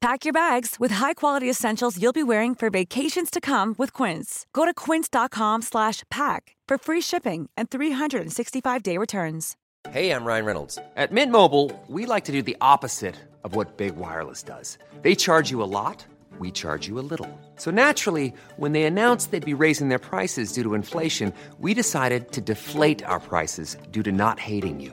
Pack your bags with high-quality essentials you'll be wearing for vacations to come with Quince. Go to quince.com/pack for free shipping and 365-day returns. Hey, I'm Ryan Reynolds. At Mint Mobile, we like to do the opposite of what Big Wireless does. They charge you a lot, we charge you a little. So naturally, when they announced they'd be raising their prices due to inflation, we decided to deflate our prices due to not hating you.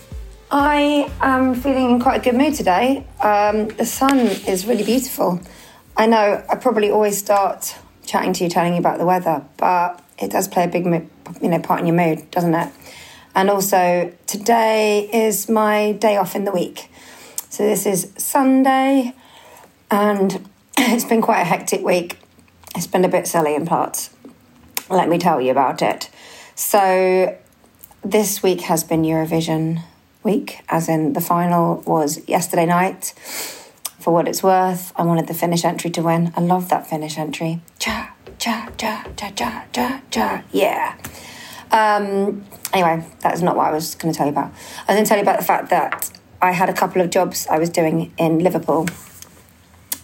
I am feeling in quite a good mood today. Um, the sun is really beautiful. I know I probably always start chatting to you, telling you about the weather, but it does play a big, you know, part in your mood, doesn't it? And also, today is my day off in the week. So this is Sunday, and it's been quite a hectic week. It's been a bit silly in parts. Let me tell you about it. So, this week has been Eurovision week, as in the final was yesterday night. For what it's worth, I wanted the Finnish entry to win. I love that Finnish entry. Cha, cha, cha, cha, cha, cha, cha. Yeah. Um, anyway, that's not what I was going to tell you about. I was going to tell you about the fact that I had a couple of jobs I was doing in Liverpool.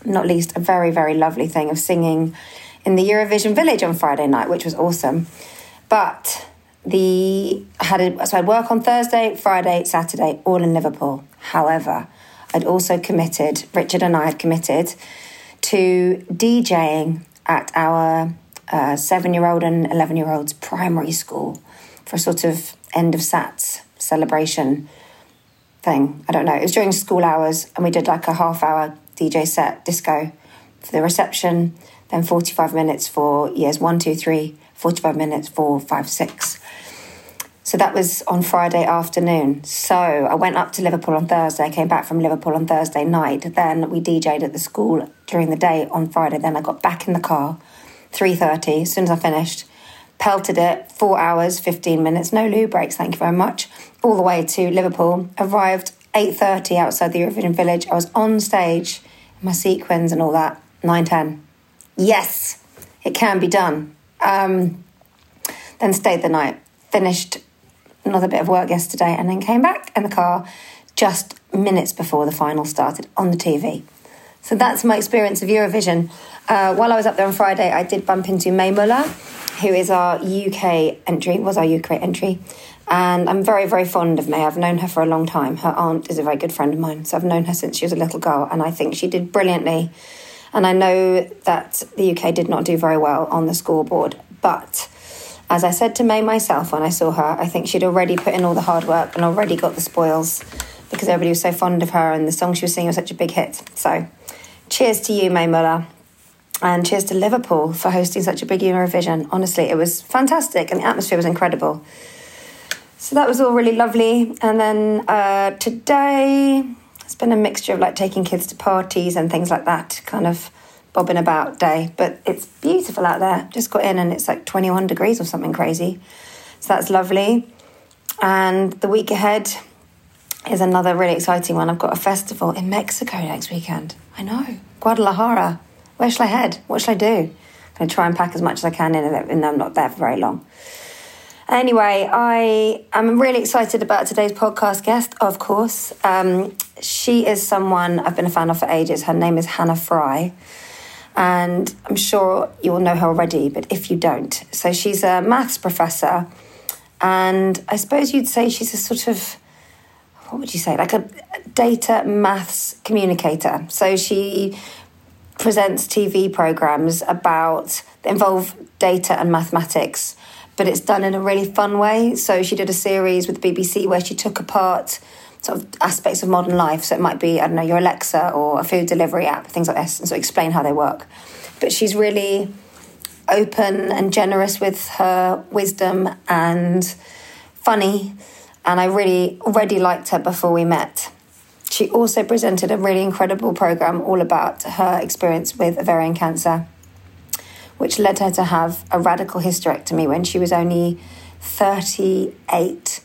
Not least a very, very lovely thing of singing in the Eurovision Village on Friday night, which was awesome. But the I had a, so I'd work on Thursday, Friday, Saturday, all in Liverpool. However, I'd also committed. Richard and I had committed to DJing at our uh, seven-year-old and eleven-year-old's primary school for a sort of end of SATs celebration thing. I don't know. It was during school hours, and we did like a half-hour DJ set disco for the reception, then forty-five minutes for years one, two, three 45 minutes, four, five, six. So that was on Friday afternoon. So I went up to Liverpool on Thursday, came back from Liverpool on Thursday night. Then we DJ'd at the school during the day on Friday. Then I got back in the car, 3.30, as soon as I finished, pelted it, four hours, 15 minutes, no loo breaks, thank you very much, all the way to Liverpool. Arrived 8.30 outside the Eurovision Village. I was on stage, my sequins and all that, 9.10. Yes, it can be done. Um, then stayed the night, finished another bit of work yesterday, and then came back in the car just minutes before the final started on the TV. So that's my experience of Eurovision. Uh, while I was up there on Friday, I did bump into Mae Muller, who is our UK entry, was our UK entry. And I'm very, very fond of May. I've known her for a long time. Her aunt is a very good friend of mine. So I've known her since she was a little girl. And I think she did brilliantly and I know that the UK did not do very well on the scoreboard. But as I said to Mae myself when I saw her, I think she'd already put in all the hard work and already got the spoils because everybody was so fond of her and the song she was singing was such a big hit. So cheers to you, Mae Muller. And cheers to Liverpool for hosting such a big Eurovision. Honestly, it was fantastic and the atmosphere was incredible. So that was all really lovely. And then uh, today, it's been a mixture of like taking kids to parties and things like that, kind of bobbing about day. But it's beautiful out there. Just got in and it's like 21 degrees or something crazy. So that's lovely. And the week ahead is another really exciting one. I've got a festival in Mexico next weekend. I know. Guadalajara. Where shall I head? What shall I do? I'm going to try and pack as much as I can in, and I'm not there for very long. Anyway, I am really excited about today's podcast guest, of course. Um, she is someone I've been a fan of for ages. Her name is Hannah Fry. And I'm sure you will know her already, but if you don't. So she's a maths professor. And I suppose you'd say she's a sort of, what would you say, like a data maths communicator. So she presents TV programs about that involve data and mathematics, but it's done in a really fun way. So she did a series with the BBC where she took apart sort of aspects of modern life. So it might be, I don't know, your Alexa or a food delivery app, things like this, and so explain how they work. But she's really open and generous with her wisdom and funny. And I really already liked her before we met. She also presented a really incredible program all about her experience with ovarian cancer, which led her to have a radical hysterectomy when she was only 38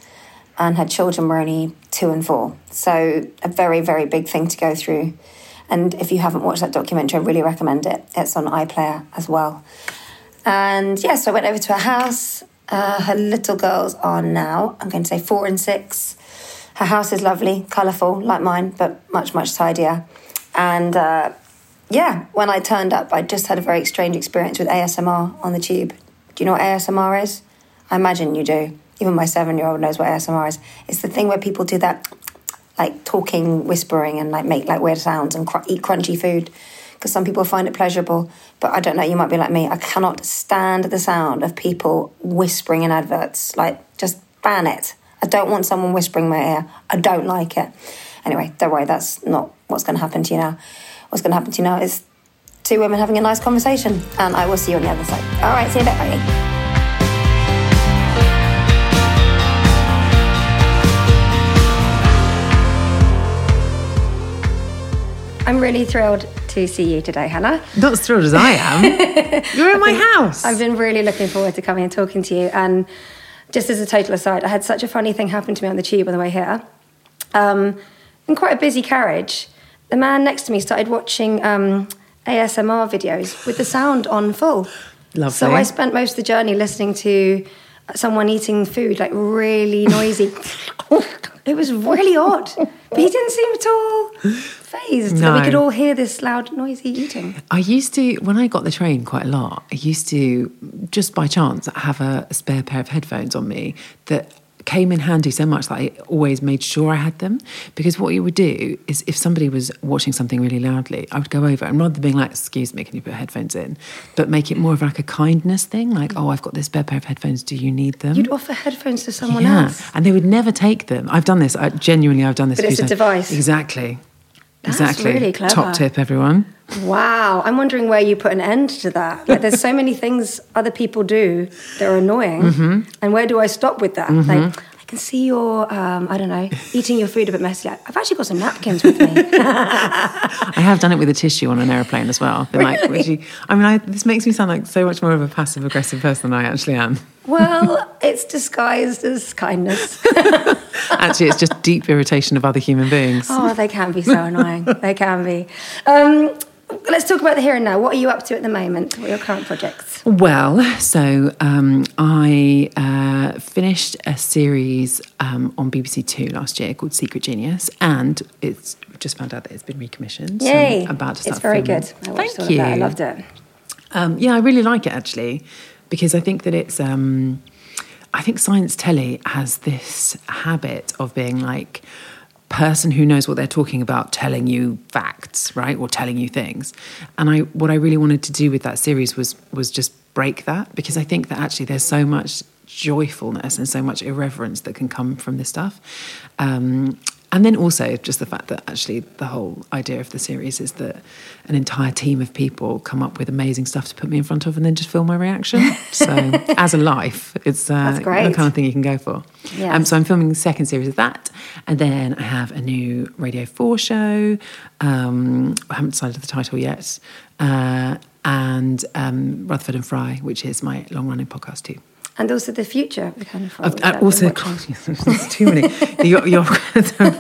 and her children were only two and four. So, a very, very big thing to go through. And if you haven't watched that documentary, I really recommend it. It's on iPlayer as well. And yeah, so I went over to her house. Uh, her little girls are now, I'm going to say four and six. Her house is lovely, colourful, like mine, but much, much tidier. And uh, yeah, when I turned up, I just had a very strange experience with ASMR on the tube. Do you know what ASMR is? I imagine you do. Even my seven year old knows what ASMR is. It's the thing where people do that, like talking, whispering, and like make like weird sounds and cr- eat crunchy food. Because some people find it pleasurable, but I don't know. You might be like me. I cannot stand the sound of people whispering in adverts. Like, just ban it. I don't want someone whispering in my ear. I don't like it. Anyway, don't worry. That's not what's going to happen to you now. What's going to happen to you now is two women having a nice conversation, and I will see you on the other side. All right, see you later. Bye. I'm really thrilled to see you today, Hannah. Not as thrilled as I am. You're in my house. I've been really looking forward to coming and talking to you. And just as a total aside, I had such a funny thing happen to me on the tube on the way here. Um, in quite a busy carriage, the man next to me started watching um, ASMR videos with the sound on full. Lovely. So I spent most of the journey listening to someone eating food like really noisy. it was really odd, but he didn't seem at all phased that we could all hear this loud, noisy eating. I used to, when I got the train quite a lot, I used to, just by chance, have a, spare pair of headphones on me that came in handy so much that I always made sure I had them. Because what you would do is if somebody was watching something really loudly, I would go over and rather than being like, excuse me, can you put headphones in? But make it more of like a kindness thing, like, oh, I've got this spare pair of headphones, do you need them? You'd offer headphones to someone yeah. else. And they would never take them. I've done this. I, genuinely, I've done this. But it's a times. device. Exactly. That's exactly. really clever. Top tip, everyone. Wow, I'm wondering where you put an end to that. Like, there's so many things other people do that are annoying, Mm-hmm. and where do I stop with that? Like, I can see you're, um, I don't know, eating your food a bit messy. I've actually got some napkins with me. I have done it with a tissue on an aeroplane as well. Been like, I mean, I, this makes me sound like so much more of a passive aggressive person than I actually am. well, it's disguised as kindness. Actually, it's just deep irritation of other human beings. Oh, they can be so annoying. They can be. Um, let's talk about the here and now. What are you up to at the moment? What are your current projects? Well, so um, I uh, finished a series um, on BBC Two last year called Secret Genius, and it's just found out that it's been recommissioned. so I'm Yay! about to start it's very filming. good. I Thank you. I loved it. Um, yeah, I really like it actually because I think that it's. Um, I think science telly has this habit of being like person who knows what they're talking about telling you facts, right, or telling you things. And I, what I really wanted to do with that series was was just break that because I think that actually there's so much joyfulness and so much irreverence that can come from this stuff. Um, And then also just the fact that actually the whole idea of the series is that an entire team of people come up with amazing stuff to put me in front of and then just film my reaction. So as a life, it's uh, the kind of thing you can go for. Yeah. Um, so I'm filming the second series of that. And then I have a new Radio 4 show. Um, I haven't decided the title yet. Uh, and um, Rutherford and Fry, which is my long running podcast too. And also the future of the kind of I've- I also, there's too many. You're, you're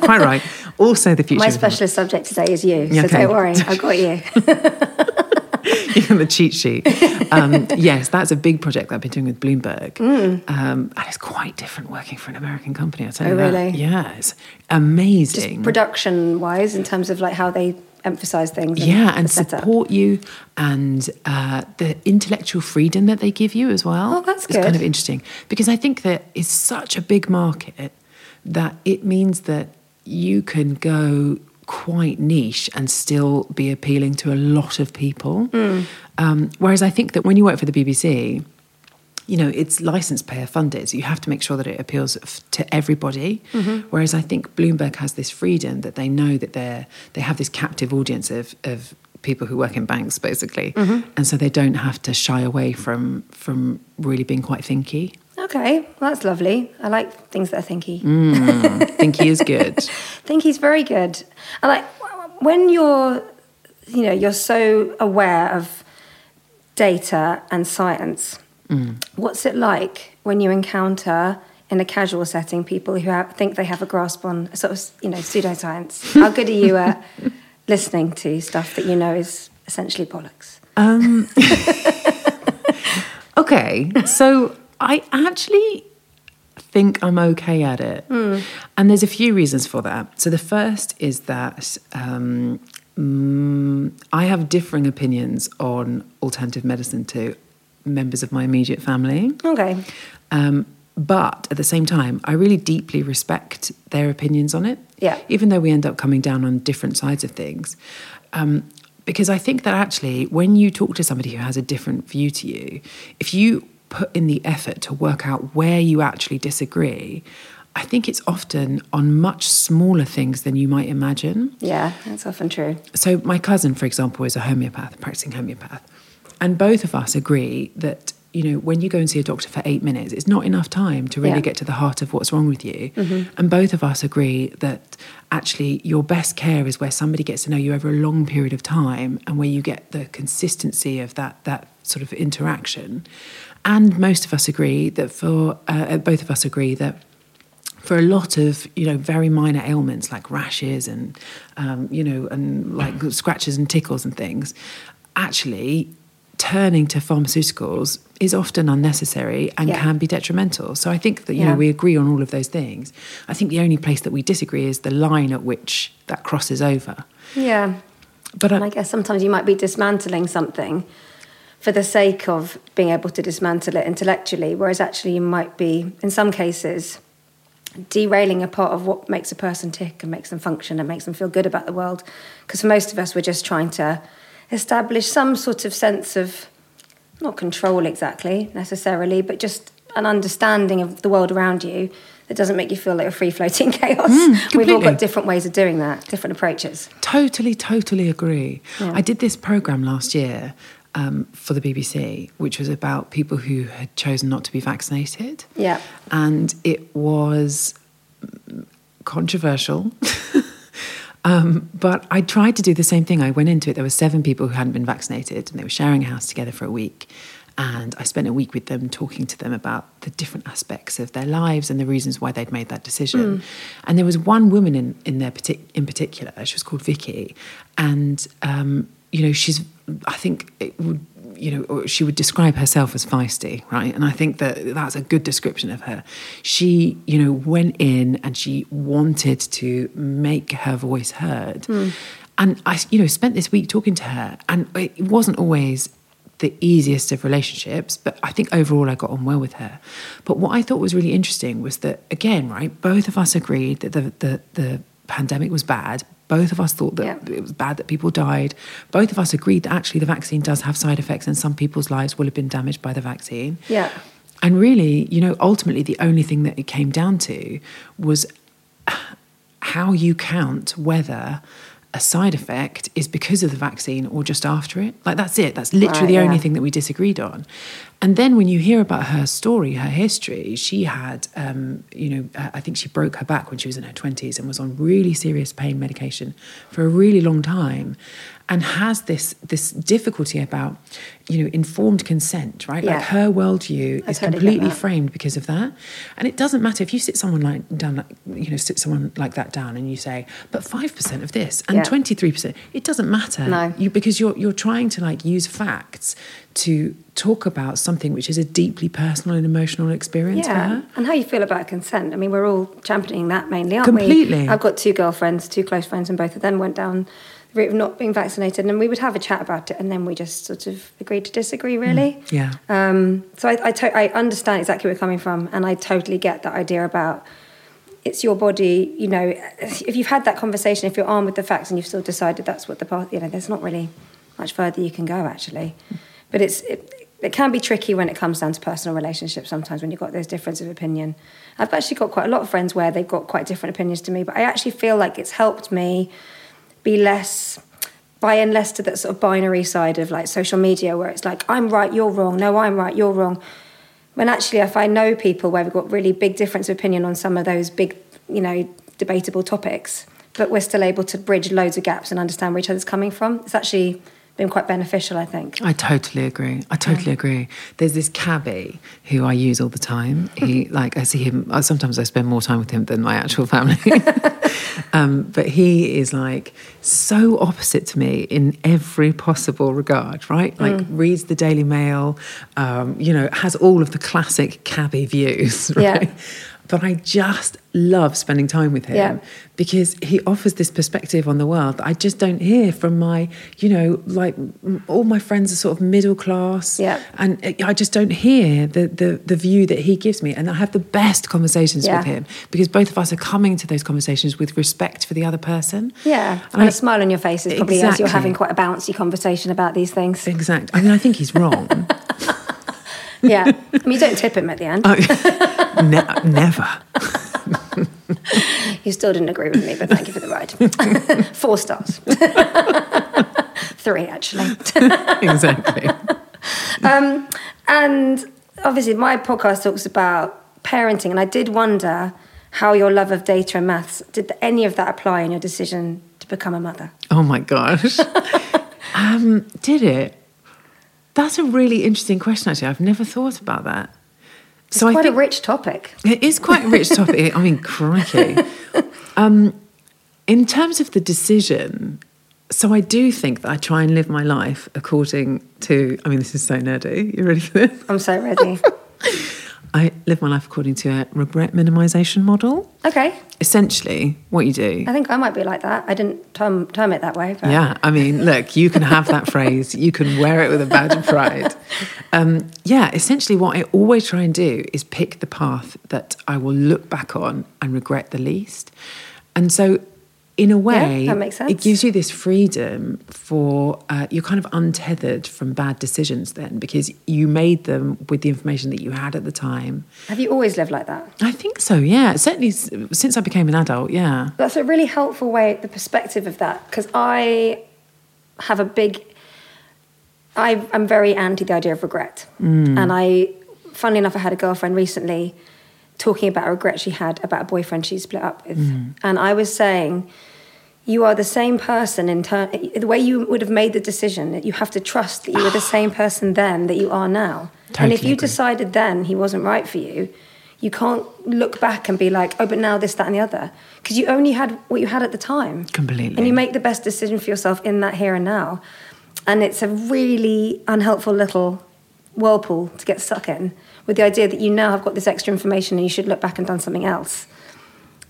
quite right. Also, the future. My specialist subject today is you, so Okay. don't worry, I've got you. Even the cheat sheet. Um, yes, that's a big project that I've been doing with Bloomberg. Mm. Um, and it's quite different working for an American company, I'll tell Oh, you that. really? Yeah, it's amazing. Just Production wise, in terms of like how they emphasize things. yeah, and support you and uh, the intellectual freedom that they give you as well. Oh, that's is kind of interesting because I think that it's such a big market that it means that you can go quite niche and still be appealing to a lot of people. Hmm. Um, whereas I think that when you work for the BBC, you know, it's license payer funded, so you have to make sure that it appeals f- to everybody. Mm-hmm. Whereas I think Bloomberg has this freedom that they know that they're they have this captive audience of of people who work in banks, basically, Mm-hmm. and so they don't have to shy away from from really being quite thinky. Okay, well, that's lovely. I like things that are thinky. thinky is good. Thinky's very good. I like when you're, you know, you're so aware of data and science. What's it like when you encounter in a casual setting people who have, think they have a grasp on sort of, you know, pseudoscience? How good are you at listening to stuff that you know is essentially bollocks? Okay, so I actually think I'm okay at it. And there's a few reasons for that. So the first is that um, mm, I have differing opinions on alternative medicine to members of my immediate family. Okay. Um, but at the same time, I really deeply respect their opinions on it. Yeah. Even though we end up coming down on different sides of things. Um, because I think that actually, when you talk to somebody who has a different view to you, if you put in the effort to work out where you actually disagree, I think it's often on much smaller things than you might imagine. Yeah, that's often true. So, my cousin, for example, is a homeopath, practicing homeopath. And both of us agree that, you know, when you go and see a doctor for eight minutes, it's not enough time to really Yeah. get to the heart of what's wrong with you. And both of us agree that actually your best care is where somebody gets to know you over a long period of time and where you get the consistency of that, that sort of interaction. And most of us agree that for, uh, both of us agree that for a lot of you know very minor ailments like rashes and um, you know and like scratches and tickles and things actually turning to pharmaceuticals is often unnecessary and Yeah. can be detrimental so i think that you Yeah. know we agree on all of those things i think the only place that we disagree is the line at which that crosses over Yeah. but I, I guess sometimes you might be dismantling something for the sake of being able to dismantle it intellectually, whereas actually you might be, in some cases, derailing a part of what makes a person tick and makes them function and makes them feel good about the world. Because for most of us, we're just trying to establish some sort of sense of, not control exactly necessarily, but just an understanding of the world around you that doesn't make you feel like a free floating chaos. We've all got different ways of doing that, different approaches. Totally, totally agree. Yeah. I did this program last year um, for the BBC, which was about people who had chosen not to be vaccinated. Yeah. And it was mm, controversial. um, but I tried to do the same thing. I went into it. There were seven people who hadn't been vaccinated, and they were sharing a house together for a week. And I spent a week with them talking to them about the different aspects of their lives and the reasons why they'd made that decision. And there was one woman in, in there partic- in particular, she was called Vicky. And, um, you know, she's, I think it would, you know, or she would describe herself as feisty, right? And I think that that's a good description of her. She, you know, went in and she wanted to make her voice heard. Hmm. And I, you know, spent this week talking to her, and it wasn't always the easiest of relationships, but I think overall I got on well with her. But what I thought was really interesting was that again, right, both of us agreed that the the, the pandemic was bad. Both of us thought that it was bad that people died. Both of us agreed that actually the vaccine does have side effects and some people's lives will have been damaged by the vaccine. Yeah. And really, you know, ultimately the only thing that it came down to was how you count whether a side effect is because of the vaccine or just after it. Like that's it. That's literally Right, the only thing that we disagreed on. And then when you hear about her story, her history, she had, um, you know, uh, I think she broke her back when she was in her 20s and was on really serious pain medication for a really long time and has this this difficulty about, you know, informed consent, right? Yeah. Like her worldview I is totally completely framed because of that. And it doesn't matter if you sit someone like down, like, you know, sit someone like that down and you say, but 5% of this and Yeah. 23%, it doesn't matter. No. You, because you're, you're trying to like use facts to talk about something which is a deeply personal and emotional experience for Yeah, her. and how you feel about consent. I mean, we're all championing that mainly, aren't Completely. we? I've got two girlfriends, two close friends, and both of them went down the route of not being vaccinated, and we would have a chat about it, and then we just sort of agreed to disagree, really. Yeah. Um, so I, I, to- I understand exactly where you're coming from, and I totally get that idea about it's your body. You know, if you've had that conversation, if you're armed with the facts, and you've still decided that's what the path, you know, there's not really much further you can go actually. But it's it, it can be tricky when it comes down to personal relationships. Sometimes when you've got those difference of opinion, I've actually got quite a lot of friends where they've got quite different opinions to me. But I actually feel like it's helped me be less buy in less to that sort of binary side of like social media where it's like I'm right, you're wrong, no, I'm right, you're wrong. When actually if I know people where we've got really big difference of opinion on some of those big, you know, debatable topics, but we're still able to bridge loads of gaps and understand where each other's coming from, it's actually been quite beneficial, I think. I totally agree. I totally agree. There's this cabbie who I use all the time. He like I see him. uh, Sometimes I spend more time with him than my actual family. um, but he is like so opposite to me in every possible regard. Right? Like reads the Daily Mail. Um, you know, has all of the classic cabbie views. Right? Yeah. But I just love spending time with him Yeah. because he offers this perspective on the world that I just don't hear from my, you know, like all my friends are sort of middle class. Yeah. And I just don't hear the, the, the view that he gives me. And I have the best conversations Yeah. with him because both of us are coming to those conversations with respect for the other person. Yeah, And and I- a smile on your face is probably as you're having quite a bouncy conversation about these things. Exactly. I mean, I think he's wrong. Yeah, I mean, you don't tip him at the end. Oh. ne- never. You still didn't agree with me, but thank you for the ride. Four stars. Three, actually. exactly. Um, and obviously, my podcast talks about parenting, and I did wonder how your love of data and maths did any of that apply in your decision to become a mother? Oh my gosh. um, did it? That's a really interesting question, actually. I've never thought about that. It's so I quite a rich topic. it is quite a rich topic. I mean, crikey. Um, in terms of the decision, so I do think that I try and live my life according to. I mean, this is so nerdy. You ready for this? I'm so ready. I live my life according to a regret minimization model. Okay, Essentially, what you do I think I might be like that. I didn't term, term it that way. But Yeah, I mean, look, you can have that phrase, you can wear it with a badge of pride. Um, yeah, essentially, what I always try and do is pick the path that I will look back on and regret the least. And so, in a way, that makes it gives you this freedom for uh, you're kind of untethered from bad decisions then because you made them with the information that you had at the time. Have you always lived like that? I think so, yeah. Certainly since I became an adult, yeah. That's a really helpful way, the perspective of that, because I have a big. I, I'm very anti the idea of regret. And I, funnily enough, I had a girlfriend recently talking about a regret she had about a boyfriend she split up with. Mm. And I was saying, you are the same person in turn, the way you would have made the decision, that you have to trust that you were the same person then that you are now. and if you agree. decided then he wasn't right for you, you can't look back and be like, oh, but now this, that, and the other. Because you only had what you had at the time. Completely. And you make the best decision for yourself in that here and now. And it's a really unhelpful little whirlpool to get stuck in with the idea that you now have got this extra information and you should look back and done something else.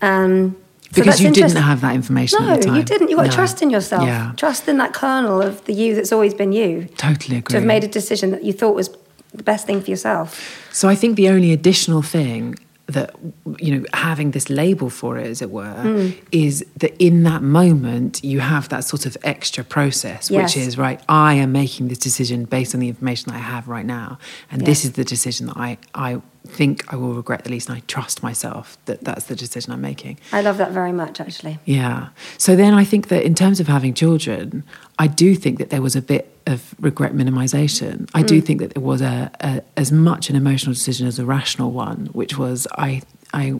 Um, so Because you didn't have that information No, at the time. you didn't. You've got to trust in yourself. Yeah. Trust in that kernel of the you that's always been you. Totally agree. To have made a decision that you thought was the best thing for yourself. So I think the only additional thing that you know having this label for it as it were Hmm. is that in that moment you have that sort of extra process Yes. which is right I am making this decision based on the information that I have right now and this is the decision that I I think I will regret the least, and I trust myself that that's the decision I'm making. I love that very much, actually. Yeah. So then I think that in terms of having children, I do think that there was a bit of regret minimization. I do think that there was a, a as much an emotional decision as a rational one, which was I I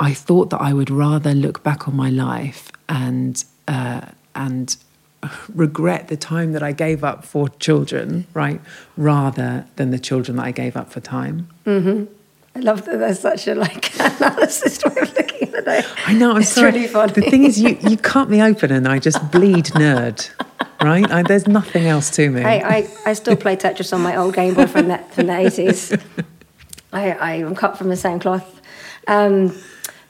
I thought that I would rather look back on my life and uh, and regret the time that I gave up for children, right, rather than the children that I gave up for time. I love that there's such a like analysis way of looking at it. I know. I'm it's sorry. really funny. The thing is, you you cut me open and I just bleed nerd, right? I, there's nothing else to me. I, I, I still play Tetris on my old Game Boy from the, from the 80s. I, I am cut from the same cloth. Um,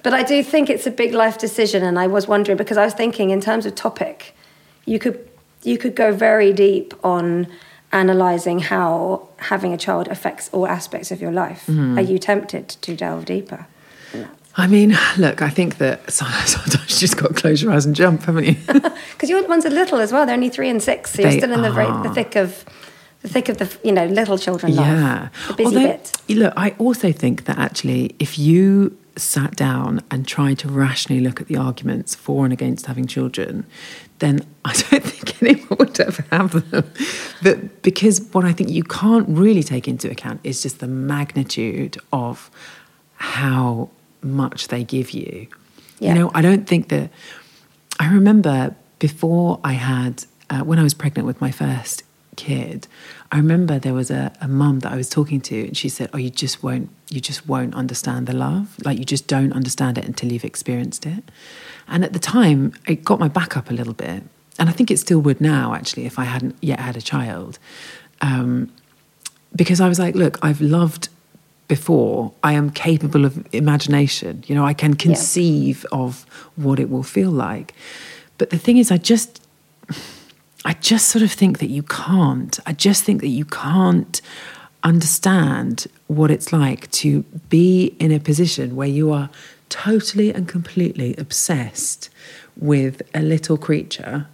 but I do think it's a big life decision, and I was wondering because I was thinking in terms of topic, you could you could go very deep on analysing how having a child affects all aspects of your life. Mm-hmm. Are you tempted to delve deeper? I mean, look, I think that sometimes you just got to close your eyes and jump, haven't you? Because your ones are little as well; they're only three and six, so you're They still in the, very, the thick of the thick of the you know little children life. Yeah. the busy Although, bit. Look, I also think that actually, if you sat down and tried to rationally look at the arguments for and against having children, then I don't think anyone would ever have them. But because what I think you can't really take into account is just the magnitude of how much they give you. Yeah. You know, I don't think that. I remember before I had, uh, when I was pregnant with my first kid, I remember there was a, a mum that I was talking to, and she said, "Oh, you just won't, you just won't understand the love. Like you just don't understand it until you've experienced it." And at the time, it got my back up a little bit, and I think it still would now, actually, if I hadn't yet had a child, um, because I was like, "Look, I've loved." Before I am capable of imagination, you know, I can conceive of what it will feel like. But the thing is, I just I just sort of think that you can't. I just think that you can't understand what it's like to be in a position where you are totally and completely obsessed with a little creature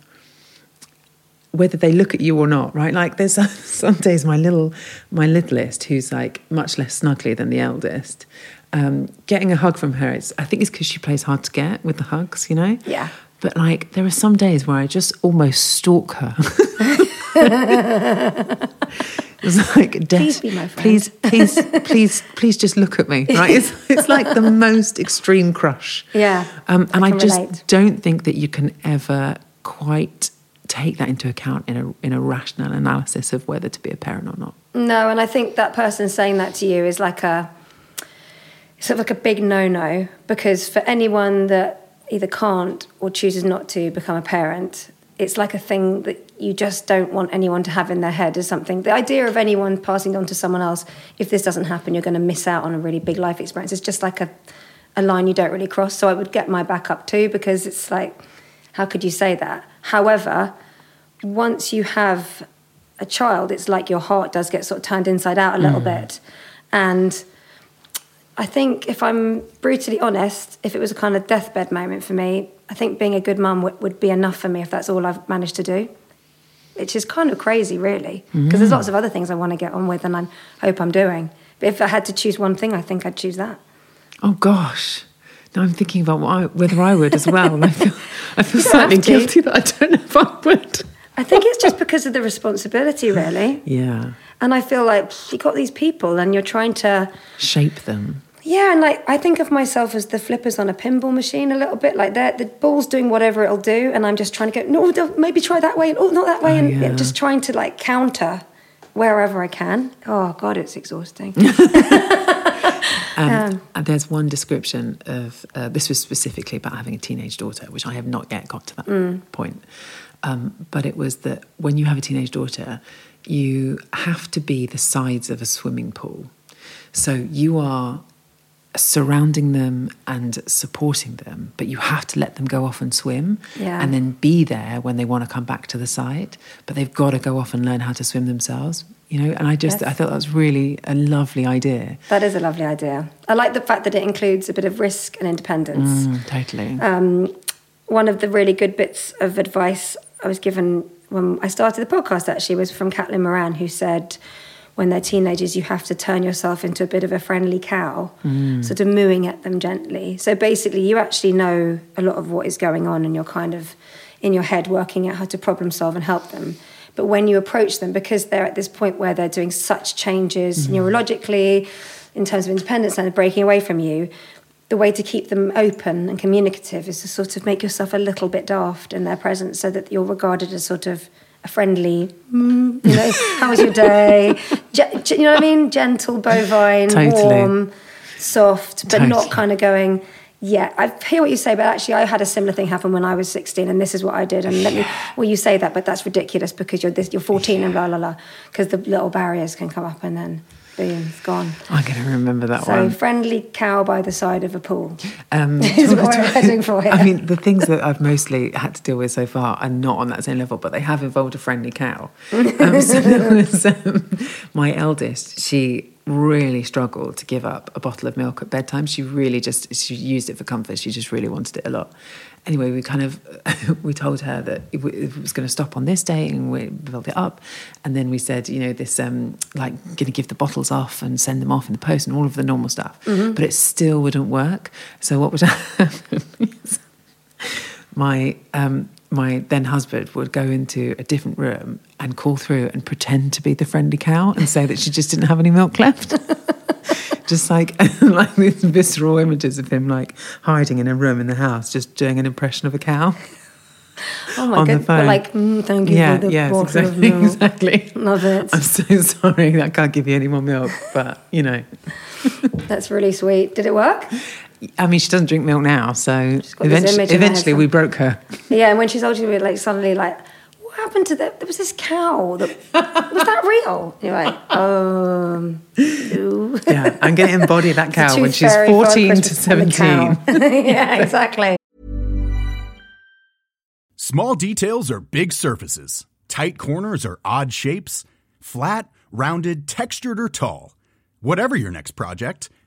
whether they look at you or not right like there's some days my little my littlest who's like much less snuggly than the eldest um, getting a hug from her it's i think it's because she plays hard to get with the hugs you know Yeah. but like there are some days where I just almost stalk her. it's like, Des, Please be my friend." please, please, please, please, just look at me. Right? It's, it's like the most extreme crush. Yeah, Um, and I I, just relate. don't think that you can ever quite take that into account in a in a rational analysis of whether to be a parent or not. No, and I think that person saying that to you is like a sort of like a big no-no because for anyone that either can't or chooses not to become a parent, it's like a thing that you just don't want anyone to have in their head as something. The idea of anyone passing on to someone else, if this doesn't happen, you're going to miss out on a really big life experience. It's just like a a line you don't really cross. So I would get my back up too because it's like, how could you say that? However, once you have a child, it's like your heart does get sort of turned inside out a little mm. bit. And I think if I'm brutally honest, if it was a kind of deathbed moment for me, I think being a good mum would, would be enough for me if that's all I've managed to do. Which is kind of crazy, really, because there's mm. lots of other things I want to get on with and I hope I'm doing. But if I had to choose one thing, I think I'd choose that. Oh gosh. Now I'm thinking about what I, whether I would as well. And I feel, I feel slightly guilty that I don't know if I would. I think it's just because of the responsibility, really. Yeah. And I feel like you've got these people and you're trying to Shape them. Yeah, and like I think of myself as the flippers on a pinball machine a little bit. Like that, the ball's doing whatever it'll do, and I'm just trying to go. No, maybe try that way, and oh, not that way, Oh, and yeah. just trying to like counter wherever I can. Oh God, it's exhausting. Um, and there's one description of uh, this was specifically about having a teenage daughter, which I have not yet got to that point. Um, but it was that when you have a teenage daughter, you have to be the sides of a swimming pool. So you are surrounding them and supporting them, but you have to let them go off and swim Yeah. and then be there when they want to come back to the side. But they've got to go off and learn how to swim themselves, you know? And I just, Yes. I thought that was really a lovely idea. that is a lovely idea. I like the fact that it includes a bit of risk and independence. Mm, totally. Um, one of the really good bits of advice I was given when I started the podcast actually was from Caitlin Moran, who said, when they're teenagers, you have to turn yourself into a bit of a friendly cow, Mm. sort of mooing at them gently. So basically, you actually know a lot of what is going on, and you're kind of in your head working out how to problem solve and help them. But when you approach them, because they're at this point where they're doing such changes Mm. neurologically, in terms of independence and breaking away from you, the way to keep them open and communicative is to sort of make yourself a little bit daft in their presence so that you're regarded as sort of a friendly, mm, you know, how was your day? Ge- you know what I mean? Gentle, bovine, Totally. warm, soft, but not kind of going, yeah, I hear what you say, but actually, I had a similar thing happen when I was 16, and this is what I did. And let me, well, you say that, but that's ridiculous because you're this, you're 14 and blah, blah, blah. Because the little barriers can come up and then it's gone. I'm going to remember that So, one. friendly cow by the side of a pool. Um, is what we're heading for here. I mean, the things that I've mostly had to deal with so far are not on that same level, but they have involved a friendly cow. Um, so there was um, my eldest. She really struggled to give up a bottle of milk at bedtime. She really just she used it for comfort. She just really wanted it a lot. Anyway, we kind of we told her that it, w- it was going to stop on this day, and we built it up. And then we said, you know, this um, like going to give the bottles off and send them off in the post and all of the normal stuff. But it still wouldn't work. So what would happen? my um, my then husband would go into a different room and call through and pretend to be the friendly cow and say that she just didn't have any milk left. just like like these visceral images of him like hiding in a room in the house, just doing an impression of a cow. Oh my god! Like, mm, thank you yeah, for the yes, bottle exactly, of milk. exactly. Love it. I'm so sorry, I can't give you any more milk, but you know, That's really sweet. Did it work? I mean, she doesn't drink milk now, so eventually, image in her eventually we broke her. Yeah, and when she's older, she'll like suddenly like, what happened to that? There was this cow. That, was that real? You're like, um, no. Yeah, I'm going to embody that cow when she's 14 to Christmas and the 17. yeah, exactly. Small details are big surfaces. Tight corners are odd shapes. Flat, rounded, textured, or tall. Whatever your next project,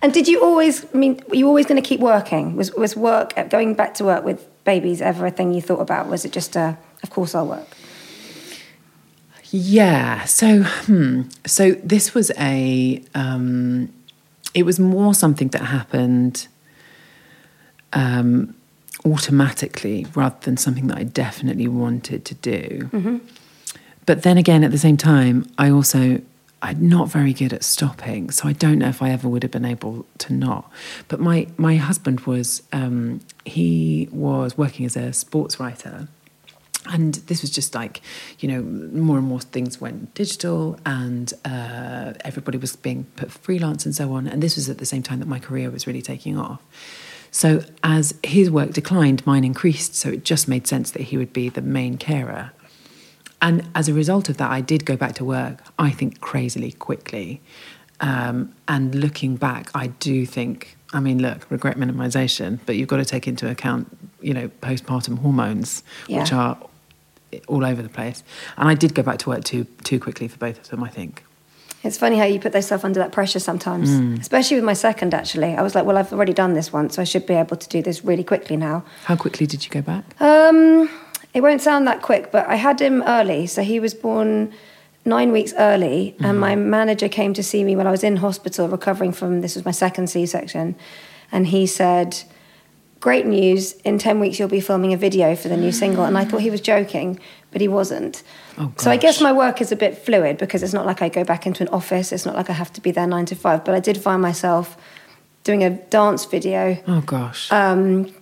And did you always, I mean, were you always going to keep working? Was, was work, going back to work with babies ever a thing you thought about? Was it just a, of course I'll work? Yeah. So, hmm. So this was a um, it was more something that happened um, automatically rather than something that I definitely wanted to do. Mm-hmm. But then again, at the same time, I also I'm not very good at stopping, so I don't know if I ever would have been able to not. But my my husband was um, he was working as a sports writer. And this was just like, you know, more and more things went digital, and uh, everybody was being put freelance and so on. And this was at the same time that my career was really taking off. So as his work declined, mine increased. So it just made sense that he would be the main carer. And as a result of that, I did go back to work, I think, crazily quickly. Um, and looking back, I do think, I mean, look, regret minimization, but you've got to take into account, you know, postpartum hormones, which are all over the place. And I did go back to work too too quickly for both of them, I think. It's funny how you put yourself under that pressure sometimes, Mm. especially with my second. Actually, I was like, well, I've already done this once, so I should be able to do this really quickly now. How quickly did you go back? Um, it won't sound that quick, but I had him early, so he was born nine weeks early, and my manager came to see me when I was in hospital recovering from this was my second C-section, and he said. Great news! In ten weeks, you'll be filming a video for the new single. And I thought he was joking, but he wasn't. Oh, So I guess my work is a bit fluid because it's not like I go back into an office. It's not like I have to be there nine to five. But I did find myself doing a dance video Oh gosh. um,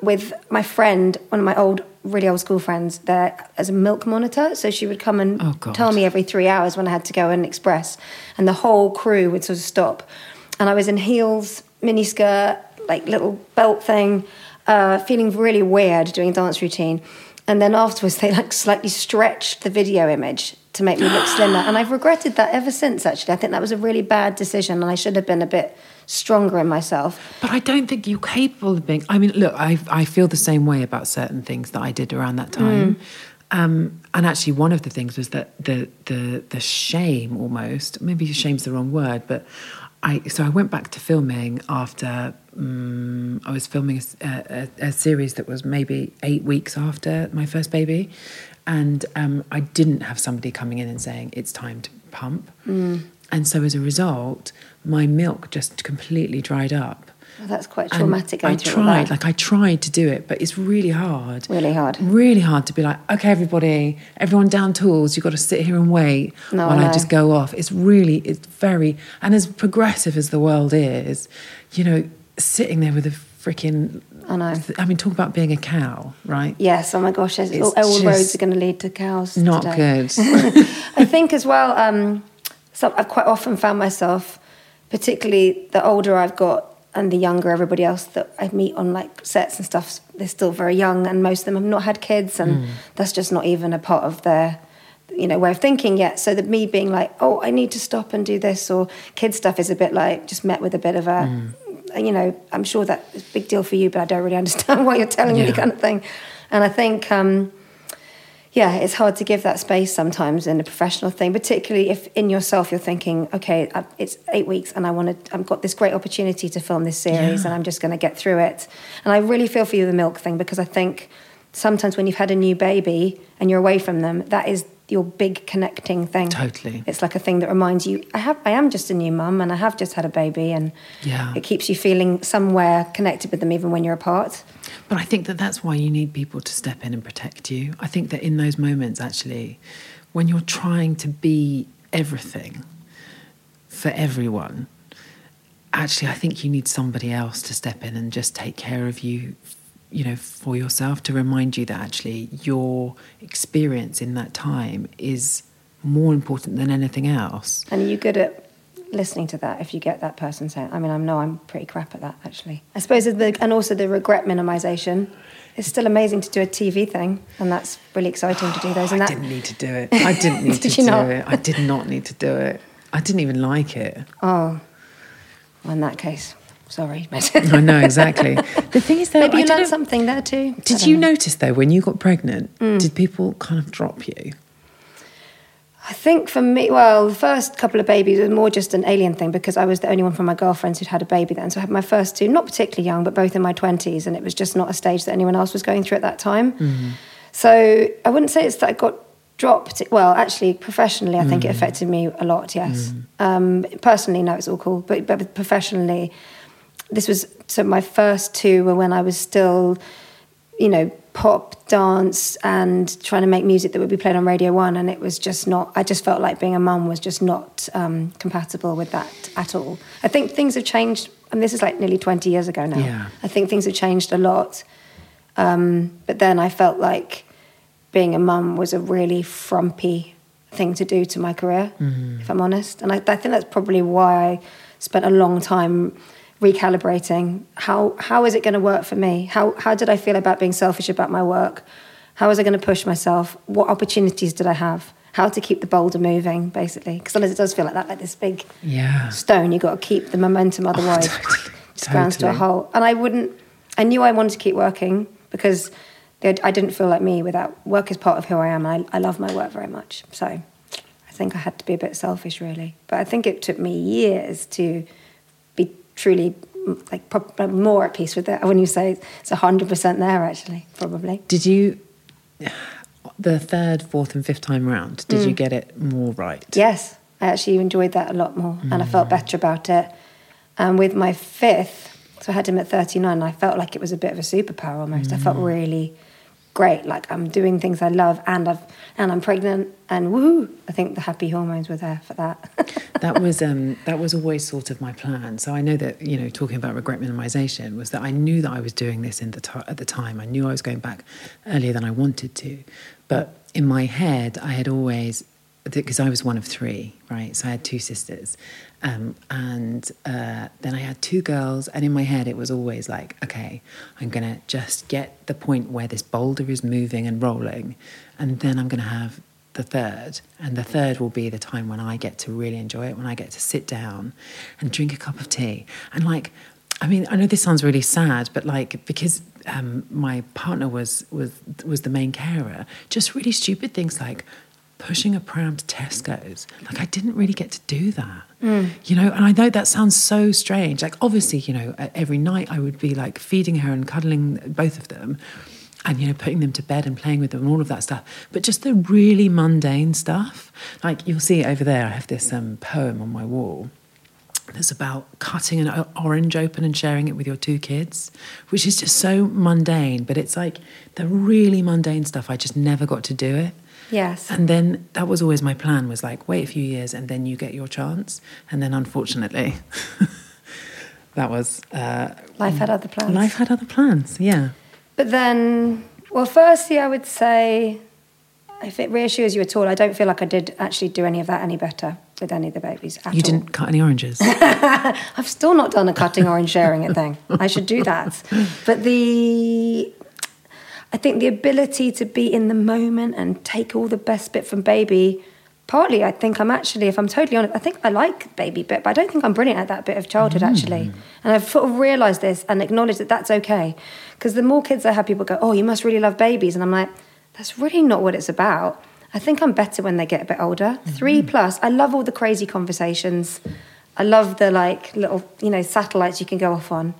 with my friend, one of my old, really old school friends, there as a milk monitor. So she would come and Oh, tell me every three hours when I had to go and express, and the whole crew would sort of stop. And I was in heels, miniskirt, like little belt thing, uh, feeling really weird doing a dance routine. And then afterwards, they like slightly stretched the video image to make me look slimmer. And I've regretted that ever since, actually. I think that was a really bad decision, and I should have been a bit stronger in myself. But I don't think you're capable of being. I mean, look, I I feel the same way about certain things that I did around that time. Um, and actually, one of the things was that the the the shame almost maybe shame's the wrong word, but I so I went back to filming after um, I was filming a series that was maybe eight weeks after my first baby, and um, I didn't have somebody coming in and saying it's time to pump, and so as a result, my milk just completely dried up. Well, that's quite traumatic. I tried, like I tried to do it, but it's really hard. Really hard. Really hard to be like, okay, everybody, everyone down tools. You've got to sit here and wait No, while I I, just go off. It's really, it's very, and as progressive as the world is, you know, sitting there with a freaking. I know. I mean, talk about being a cow, right? Yes, oh my gosh, all, all roads are going to lead to cows. Not today. good. I think as well, um, so I've quite often found myself, particularly the older I've got and the younger everybody else that I meet on like sets and stuff, they're still very young and most of them have not had kids and that's just not even a part of their you know way of thinking yet. So that me being like oh i need to stop and do this or kid stuff is a bit like just met with a bit of a you know i'm sure that is a big deal for you but i don't really understand why you're telling me Yeah. kind of thing. And i think um, yeah, it's hard to give that space sometimes in a professional thing, particularly if in yourself you're thinking, okay, uh, it's eight weeks and I want to, I've got this great opportunity to film this series Yeah. and I'm just going to get through it. And I really feel for you the milk thing because I think sometimes when you've had a new baby and you're away from them, that is your big connecting thing. Totally. It's like a thing that reminds you, I have, I am just a new mum and I have just had a baby, and Yeah. it keeps you feeling somewhere connected with them even when you're apart. But I think that that's why you need people to step in and protect you. I think that in those moments, actually, when you're trying to be everything for everyone, actually, I think you need somebody else to step in and just take care of you, you know, for yourself to remind you that actually your experience in that time is more important than anything else. And are you good at listening to that if you get that person saying, I mean, I know I'm pretty crap at that actually. I suppose, the, and also the regret minimization. It's still amazing to do a TV thing, and that's really exciting to do those. And I that, didn't need to do it. I didn't need Did to you do not? it. I did not need to do it. I didn't even like it. oh, well, in that case, sorry. I know exactly. The thing is, though, Maybe you learned something there too. Did you know. notice though when you got pregnant? Mm. Did people kind of drop you? I think for me, well, the first couple of babies was more just an alien thing because I was the only one from my girlfriends who'd had a baby then. So I had my first two, not particularly young, but both in my 20s, and it was just not a stage that anyone else was going through at that time. So I wouldn't say it's that I got dropped. Well, actually, professionally, I think it affected me a lot. Yes. Um, personally, no, it's all cool. But but professionally, this was so my first two were when I was still, you know, pop dance and trying to make music that would be played on Radio One, and it was just not. I just felt like being a mum was just not um, compatible with that at all. I think things have changed, and this is like nearly twenty years ago now. Yeah. I think things have changed a lot. Um, but then I felt like being a mum was a really frumpy thing to do to my career, if I'm honest. And I, I think that's probably why I spent a long time recalibrating. How how is it going to work for me? How how did I feel about being selfish about my work? How was I going to push myself? What opportunities did I have? How to keep the boulder moving, basically. Because sometimes it does feel like that, like this big Yeah. stone. You've got to keep the momentum, oh, otherwise, just grounds to a Totally. halt. And I wouldn't. I knew I wanted to keep working because I didn't feel like me without work is part of who I am. I, I love my work very much. So I think I had to be a bit selfish, really. But I think it took me years to truly mm, like more at peace with it. When you say it's hundred percent there, actually, probably. Did you, the third, fourth, and fifth time round, did you Mm. get it more right? Yes, I actually enjoyed that a lot more, and I felt better about it. And with my fifth, so I had him at 39, I felt like it was a bit of a superpower almost. I felt really great, like I'm doing things I love, and I've and I'm pregnant, and woohoo! I think the happy hormones were there for that. that was um, that was always sort of my plan. So I know that you know talking about regret minimization was that I knew that I was doing this in the ti at the time. I knew I was going back earlier than I wanted to, but in my head I had always because I was one of three, right? So I had two sisters, um, and uh, then I had two girls. And in my head, it was always like, okay, I'm gonna just get the point where this boulder is moving and rolling, and then I'm gonna have the third. And the third will be the time when I get to really enjoy it, when I get to sit down and drink a cup of tea. And like, I mean, I know this sounds really sad, but like because um, my partner was was was the main carer, just really stupid things like pushing a pram to Tesco's. Like I didn't really get to do that. You know, and I know that sounds so strange. Like obviously, you know, every night I would be like feeding her and cuddling both of them and you know putting them to bed and playing with them and all of that stuff but just the really mundane stuff like you'll see over there i have this um, poem on my wall that's about cutting an orange open and sharing it with your two kids which is just so mundane but it's like the really mundane stuff i just never got to do it yes. and then that was always my plan was like wait a few years and then you get your chance and then unfortunately that was uh, Life had other plans. life had other plans yeah But then, well, firstly, I would say, if it reassures you at all, I don't feel like I did actually do any of that any better with any of the babies you all. didn't cut any oranges I've still not done a cutting orange sharing it thing. I should do that. But the, I think the ability to be in the moment and take all the best bit from baby. Partly, I think I'm actually, if I'm totally honest, I think I like baby bit, but I don't think I'm brilliant at that bit of childhood mm. actually. And I've sort of realised this and acknowledged that that's okay. Because the more kids I have, people go, "Oh, you must really love babies," and I'm like, "That's really not what it's about." I think I'm better when they get a bit older. Mm-hmm. Three plus, I love all the crazy conversations. I love the like little, you know, satellites you can go off on.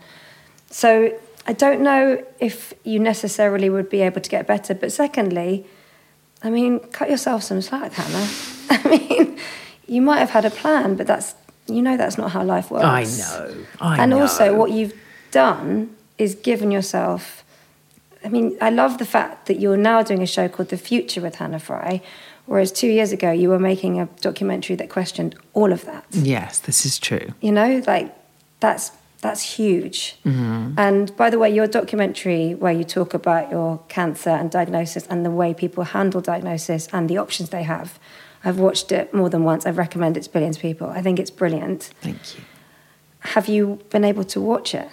So I don't know if you necessarily would be able to get better. But secondly, I mean, cut yourself some slack, Hannah. I mean, you might have had a plan, but that's you know that's not how life works. I know. I and know. also, what you've done is given yourself. I mean, I love the fact that you're now doing a show called The Future with Hannah Fry, whereas two years ago you were making a documentary that questioned all of that. Yes, this is true. You know, like that's that's huge. And by the way, your documentary where you talk about your cancer and diagnosis and the way people handle diagnosis and the options they have, I've watched it more than once. I've recommended it to billions of people. I think it's brilliant. Thank you. Have you been able to watch it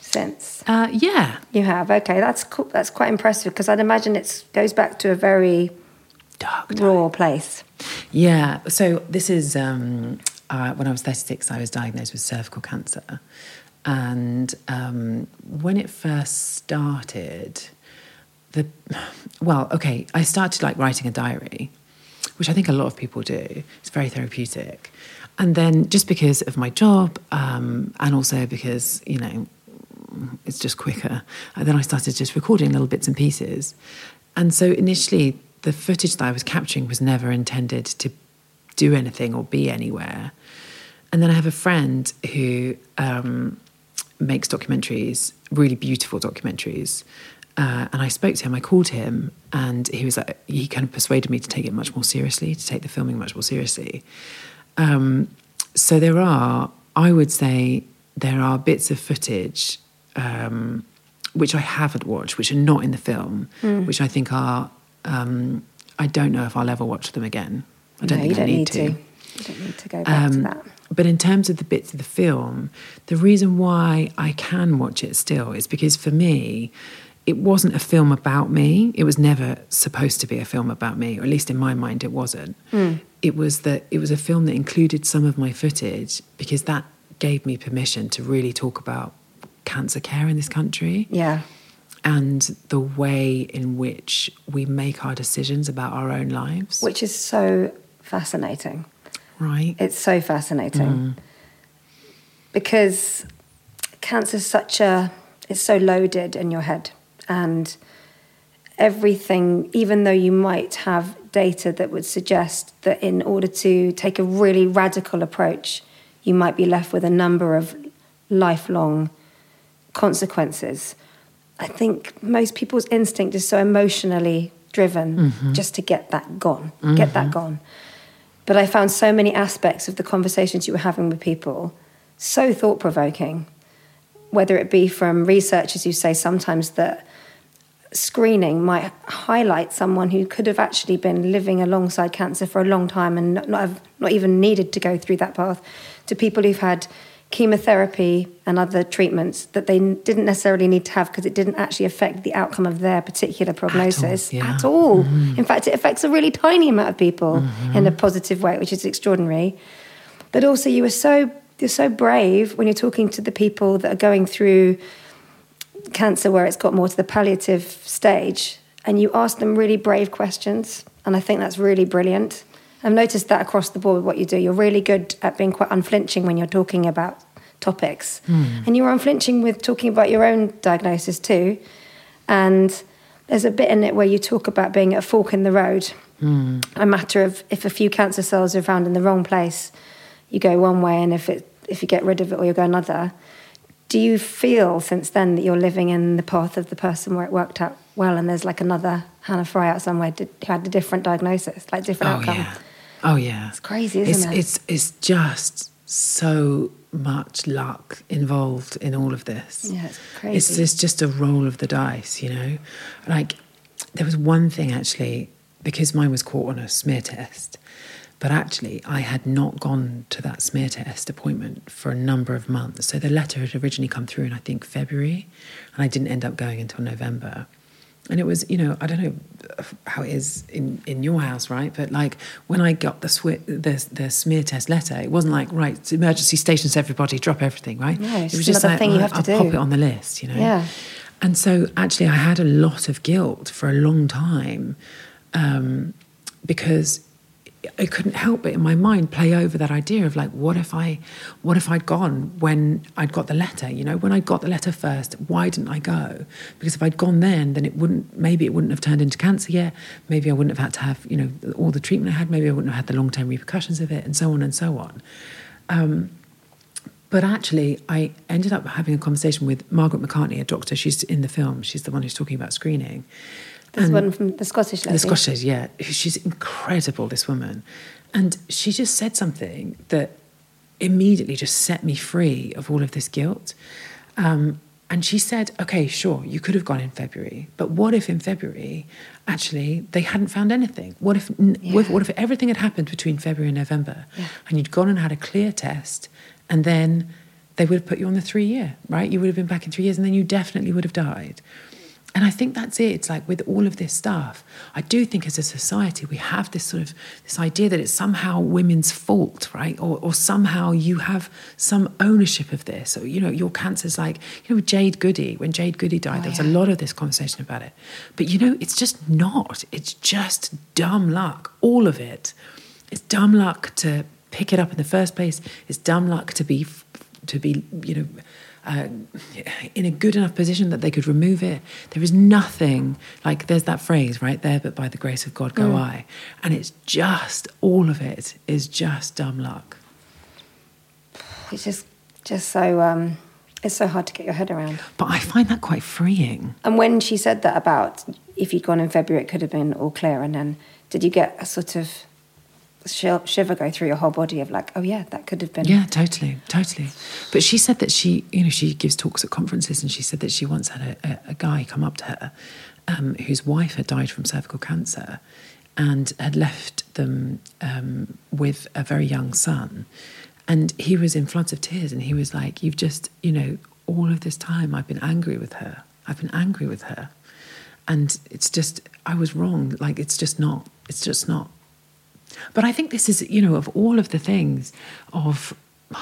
since? Uh, yeah, You have. Okay, that's cool. That's quite impressive because I'd imagine it goes back to a very dark. raw place. Yeah. So this is um, uh, when I was 36. I was diagnosed with cervical cancer, and um, when it first started, the well, okay, I started like writing a diary, which I think a lot of people do. It's very therapeutic, and then just because of my job, um, and also because you know it's just quicker. And then I started just recording little bits and pieces. And so initially, the footage that I was capturing was never intended to do anything or be anywhere. And then I have a friend who um, makes documentaries, really beautiful documentaries. Uh, and I spoke to him, I called him, and he was like, he kind of persuaded me to take it much more seriously, to take the filming much more seriously. Um, so there are, I would say, there are bits of footage um, which I haven't watched, which are not in the film, Mm. which I think are, um, I don't know if I'll ever watch them again. I don't No, think you I don't need, need to. to. You don't need to go back to Um, that. But in terms of the bits of the film, the reason why I can watch it still is because for me, it wasn't a film about me. It was never supposed to be a film about me, or at least in my mind, it wasn't. Mm. It was that it was a film that included some of my footage because that gave me permission to really talk about cancer care in this country Yeah. and the way in which we make our decisions about our own lives. Which is so fascinating. Right? It's so fascinating. Mm. Because cancer is such a it's so loaded in your head and everything even though you might have data that would suggest that in order to take a really radical approach you might be left with a number of lifelong consequences i think most people's instinct is so emotionally driven Mhm. just to get that gone get that Mhm. gone but I found so many aspects of the conversations you were having with people so thought provoking, whether it be from researchers who say sometimes that screening might highlight someone who could have actually been living alongside cancer for a long time and not, not, have, not even needed to go through that path, to people who've had chemotherapy and other treatments that they didn't necessarily need to have because it didn't actually affect the outcome of their particular prognosis yeah. at all. Mhm. In fact, it affects a really tiny amount of people in a positive way, which is extraordinary. But also, you were so you're so brave when you're talking to the people that are going through cancer, where it's got more to the palliative stage, and you ask them really brave questions, and I think that's really brilliant. I've noticed that across the board with what you do. You're really good at being quite unflinching when you're talking about topics, Mm. and you're unflinching with talking about your own diagnosis too. And there's a bit in it where you talk about being at a fork in the road Mm. a matter of if a few cancer cells are found in the wrong place, you go one way, and if it if you get rid of it, or you go another. Do you feel since then that you're living in the path of the person where it worked out well, and there's like another Hannah Fry out somewhere who had a different diagnosis, like different Oh, outcome? yeah. Oh yeah, it's crazy, isn't it's, it? It's it's just so much luck involved in all of this. Yeah, it's It's, crazy. it's just a roll of the dice, you know. Like there was one thing actually because mine was caught on a smear test, but actually I had not gone to that smear test appointment for a number of months. So the letter had originally come through in I think February, and I didn't end up going until November. And it was, you know, I don't know how it is in, in your house, right? But like when I got the, swi- the the smear test letter, it wasn't like right it's emergency stations, everybody drop everything, right? No, it was just like thing you have to I'll do. pop it on the list, you know. Yeah. And so actually, I had a lot of guilt for a long time um, because I couldn't help but in my mind play over that idea of like, what if I, what if I'd gone when I'd got the letter? You know, when I got the letter first, why didn't I go? Because if I'd gone then, then it wouldn't. Maybe it wouldn't have turned into cancer yet. Maybe I wouldn't have had to have you know all the treatment I had. Maybe I wouldn't have had the long term repercussions of it, and so on and so on. Um, but actually, I ended up having a conversation with Margaret McCartney, a doctor. She's in the film. She's the one who's talking about screening. This And- one from the Scottish lady. the Scottish, yeah. She's incredible, this woman. And she just said something that immediately just set me free of all of this guilt. Um, and she said, okay, sure, you could have gone in February, but what if in February, actually, they hadn't found anything? What if, what if, what if everything had happened between February and November and you'd gone and had a clear test and then they would have put you on the three year, right? You would have been back in three years and then you definitely would have died. And I think that's it. It's like with all of this stuff, I do think as a society we have this sort of this idea that it's somehow women's fault, right? Or, or somehow you have some ownership of this. Or you know, your cancer's like you know, with Jade Goody. When Jade Goody died, oh, there was a lot of this conversation about it. But you know, it's just not. It's just dumb luck. All of it. It's dumb luck to pick it up in the first place. It's dumb luck to be to be you know uh, in a good enough position that they could remove it. There is nothing like there's that phrase right there, but by the grace of God go Mm. I, and it's just all of it is just dumb luck. It's just just so um, it's so hard to get your head around. But I find that quite freeing. And when she said that about if you'd gone in February, it could have been all clear. And then did you get a sort of shiver go through your whole body of like, oh yeah, that could have been. Yeah, totally, totally. But she said that she, you know, she gives talks at conferences, and she said that she once had a, a, a guy come up to her um, whose wife had died from cervical cancer and had left them um, with a very young son. And he was in floods of tears, and he was like, You've just, you know, all of this time I've been angry with her. I've been angry with her. And it's just, I was wrong. Like, it's just not, it's just not. But I think this is, you know, of all of the things of,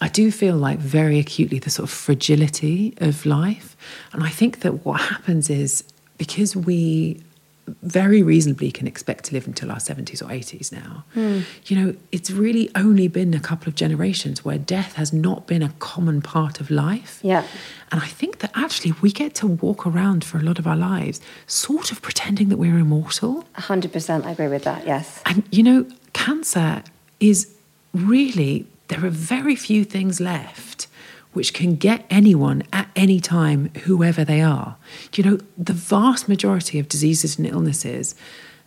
I do feel like very acutely the sort of fragility of life. And I think that what happens is because we very reasonably can expect to live until our 70s or 80s now, Hmm. you know, it's really only been a couple of generations where death has not been a common part of life. Yeah. And I think that actually we get to walk around for a lot of our lives sort of pretending that we're immortal. 100% I agree with that, yes. And you know, cancer is really, there are very few things left which can get anyone at any time, whoever they are. You know, the vast majority of diseases and illnesses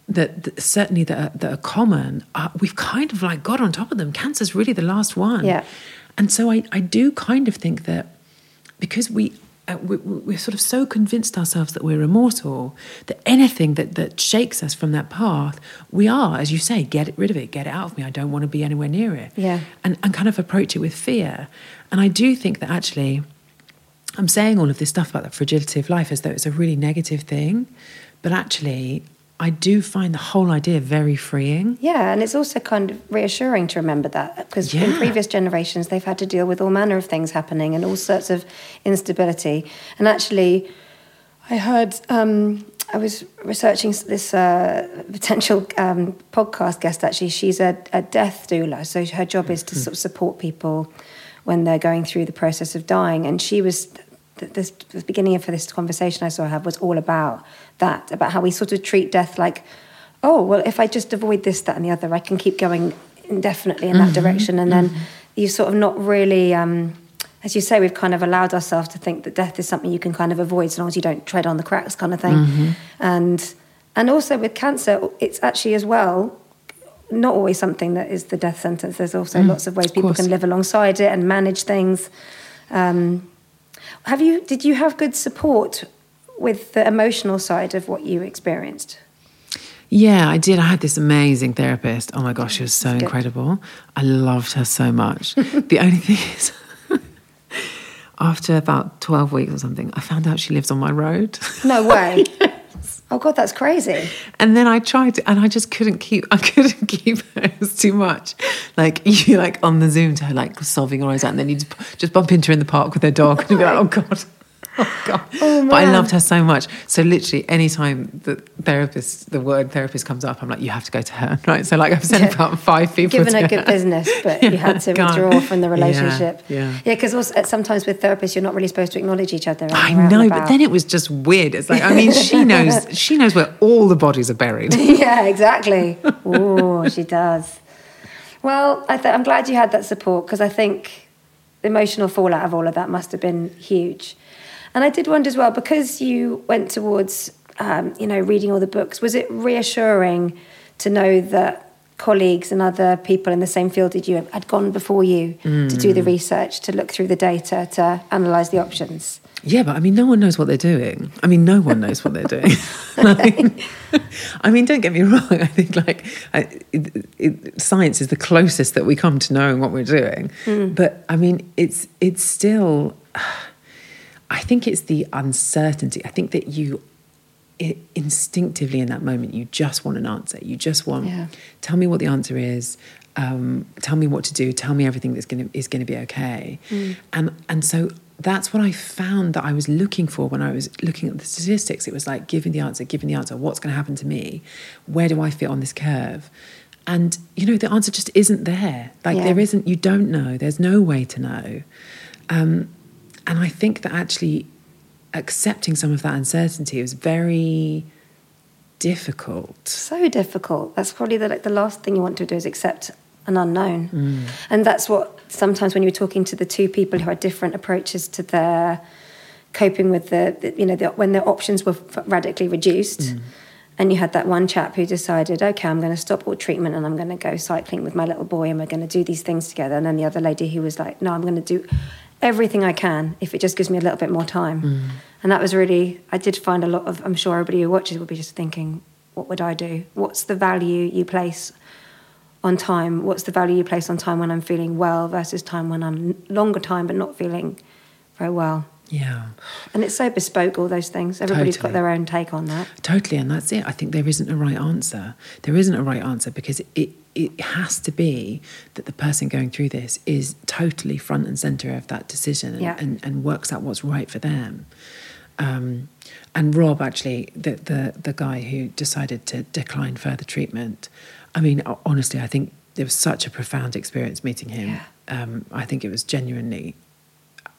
that, that certainly that are, that are common, uh, we've kind of like got on top of them. Cancer's really the last one. Yeah. And so I, I do kind of think that because we, uh, we we're sort of so convinced ourselves that we're immortal that anything that that shakes us from that path we are as you say get rid of it get it out of me. I don't want to be anywhere near it. Yeah. and, and kind of approach it with fear. And i do think that actually i'm saying all of this stuff about the fragility of life as though it's a really negative thing but actually i do find the whole idea very freeing Yeah, and it's also kind of reassuring to remember that because in previous generations they've had to deal with all manner of things happening and all sorts of instability. And actually, I heard um, I was researching this uh, potential um, podcast guest. Actually, she's a, a death doula, so her job is to sort of support people when they're going through the process of dying. And she was th- this the beginning of this conversation I saw have was all about that, about how we sort of treat death like, oh, well, if I just avoid this, that, and the other, I can keep going indefinitely in that direction. And then you sort of not really, um, as you say, we've kind of allowed ourselves to think that death is something you can kind of avoid as long as you don't tread on the cracks, kind of thing. And and also with cancer, it's actually as well not always something that is the death sentence. There's also lots of ways people course. can live alongside it and manage things. Um, have you? Did you have good support with the emotional side of what you experienced? Yeah, I did. I had this amazing therapist. Oh my gosh, she was so good. incredible. I loved her so much. the only thing is, after about 12 weeks or something, I found out she lives on my road. No way. Oh God, that's crazy. And then I tried to, and I just couldn't keep, I couldn't keep her. It was too much. Like, you like on the Zoom to her, like solving all eyes out, and then you just, bump into her in the park with her dog, and be like, oh God. Oh God. but I loved her so much. So literally anytime the therapist, the word therapist comes up, I'm like, you have to go to her. Right. So like I've sent Yeah. about five people. Given to her good business, but you had to God. withdraw from the relationship. yeah. yeah. Because also uh, sometimes with therapists, you're not really supposed to acknowledge each other. I you're out and know, but then it was just weird. It's like, I mean, she knows, she knows where all the bodies are buried. yeah, exactly. Oh, she does. Well, I th- I'm glad you had that support because I think the emotional fallout of all of that must have been huge. And I did wonder as well because you went towards, um, you know, reading all the books. Was it reassuring to know that colleagues and other people in the same field as you had gone before you to do the research, to look through the data, to analyse the options? Yeah, but I mean, no one knows what they're doing. I mean, no one knows what they're doing. Like, I mean, don't get me wrong. I think like I, it, it, science is the closest that we come to knowing what we're doing. But I mean, it's it's still. I think it's the uncertainty. I think that you instinctively in that moment you just want an answer. You just want Yeah. tell me what the answer is. Um, tell me what to do. Tell me everything that's going to is going to be okay. And and so that's what I found that I was looking for when I was looking at the statistics. It was like giving the answer, giving the answer. What's going to happen to me? Where do I fit on this curve? And you know the answer just isn't there. Like Yeah. there isn't. You don't know. There's no way to know. Um, and I think that actually accepting some of that uncertainty was very difficult. So difficult. That's probably the, like, the last thing you want to do is accept an unknown. Mm. And that's what sometimes when you're talking to the two people who had different approaches to their coping with the, the you know, the, when their options were radically reduced. Mm. And you had that one chap who decided, okay, I'm going to stop all treatment and I'm going to go cycling with my little boy and we're going to do these things together. And then the other lady who was like, no, I'm going to do everything I can if it just gives me a little bit more time. Mm. And that was really, I did find a lot of, I'm sure everybody who watches will be just thinking, what would I do? What's the value you place on time? What's the value you place on time when I'm feeling well versus time when I'm longer time but not feeling very well? Yeah. And it's so bespoke, all those things. Everybody's got their own take on that. Totally, and that's it. I think there isn't a right answer. There isn't a right answer because it it has to be that the person going through this is totally front and center of that decision and, Yeah. and, and works out what's right for them. Um, and Rob, actually, the, the the guy who decided to decline further treatment. I mean, honestly, I think it was such a profound experience meeting him. Yeah. Um, I think it was genuinely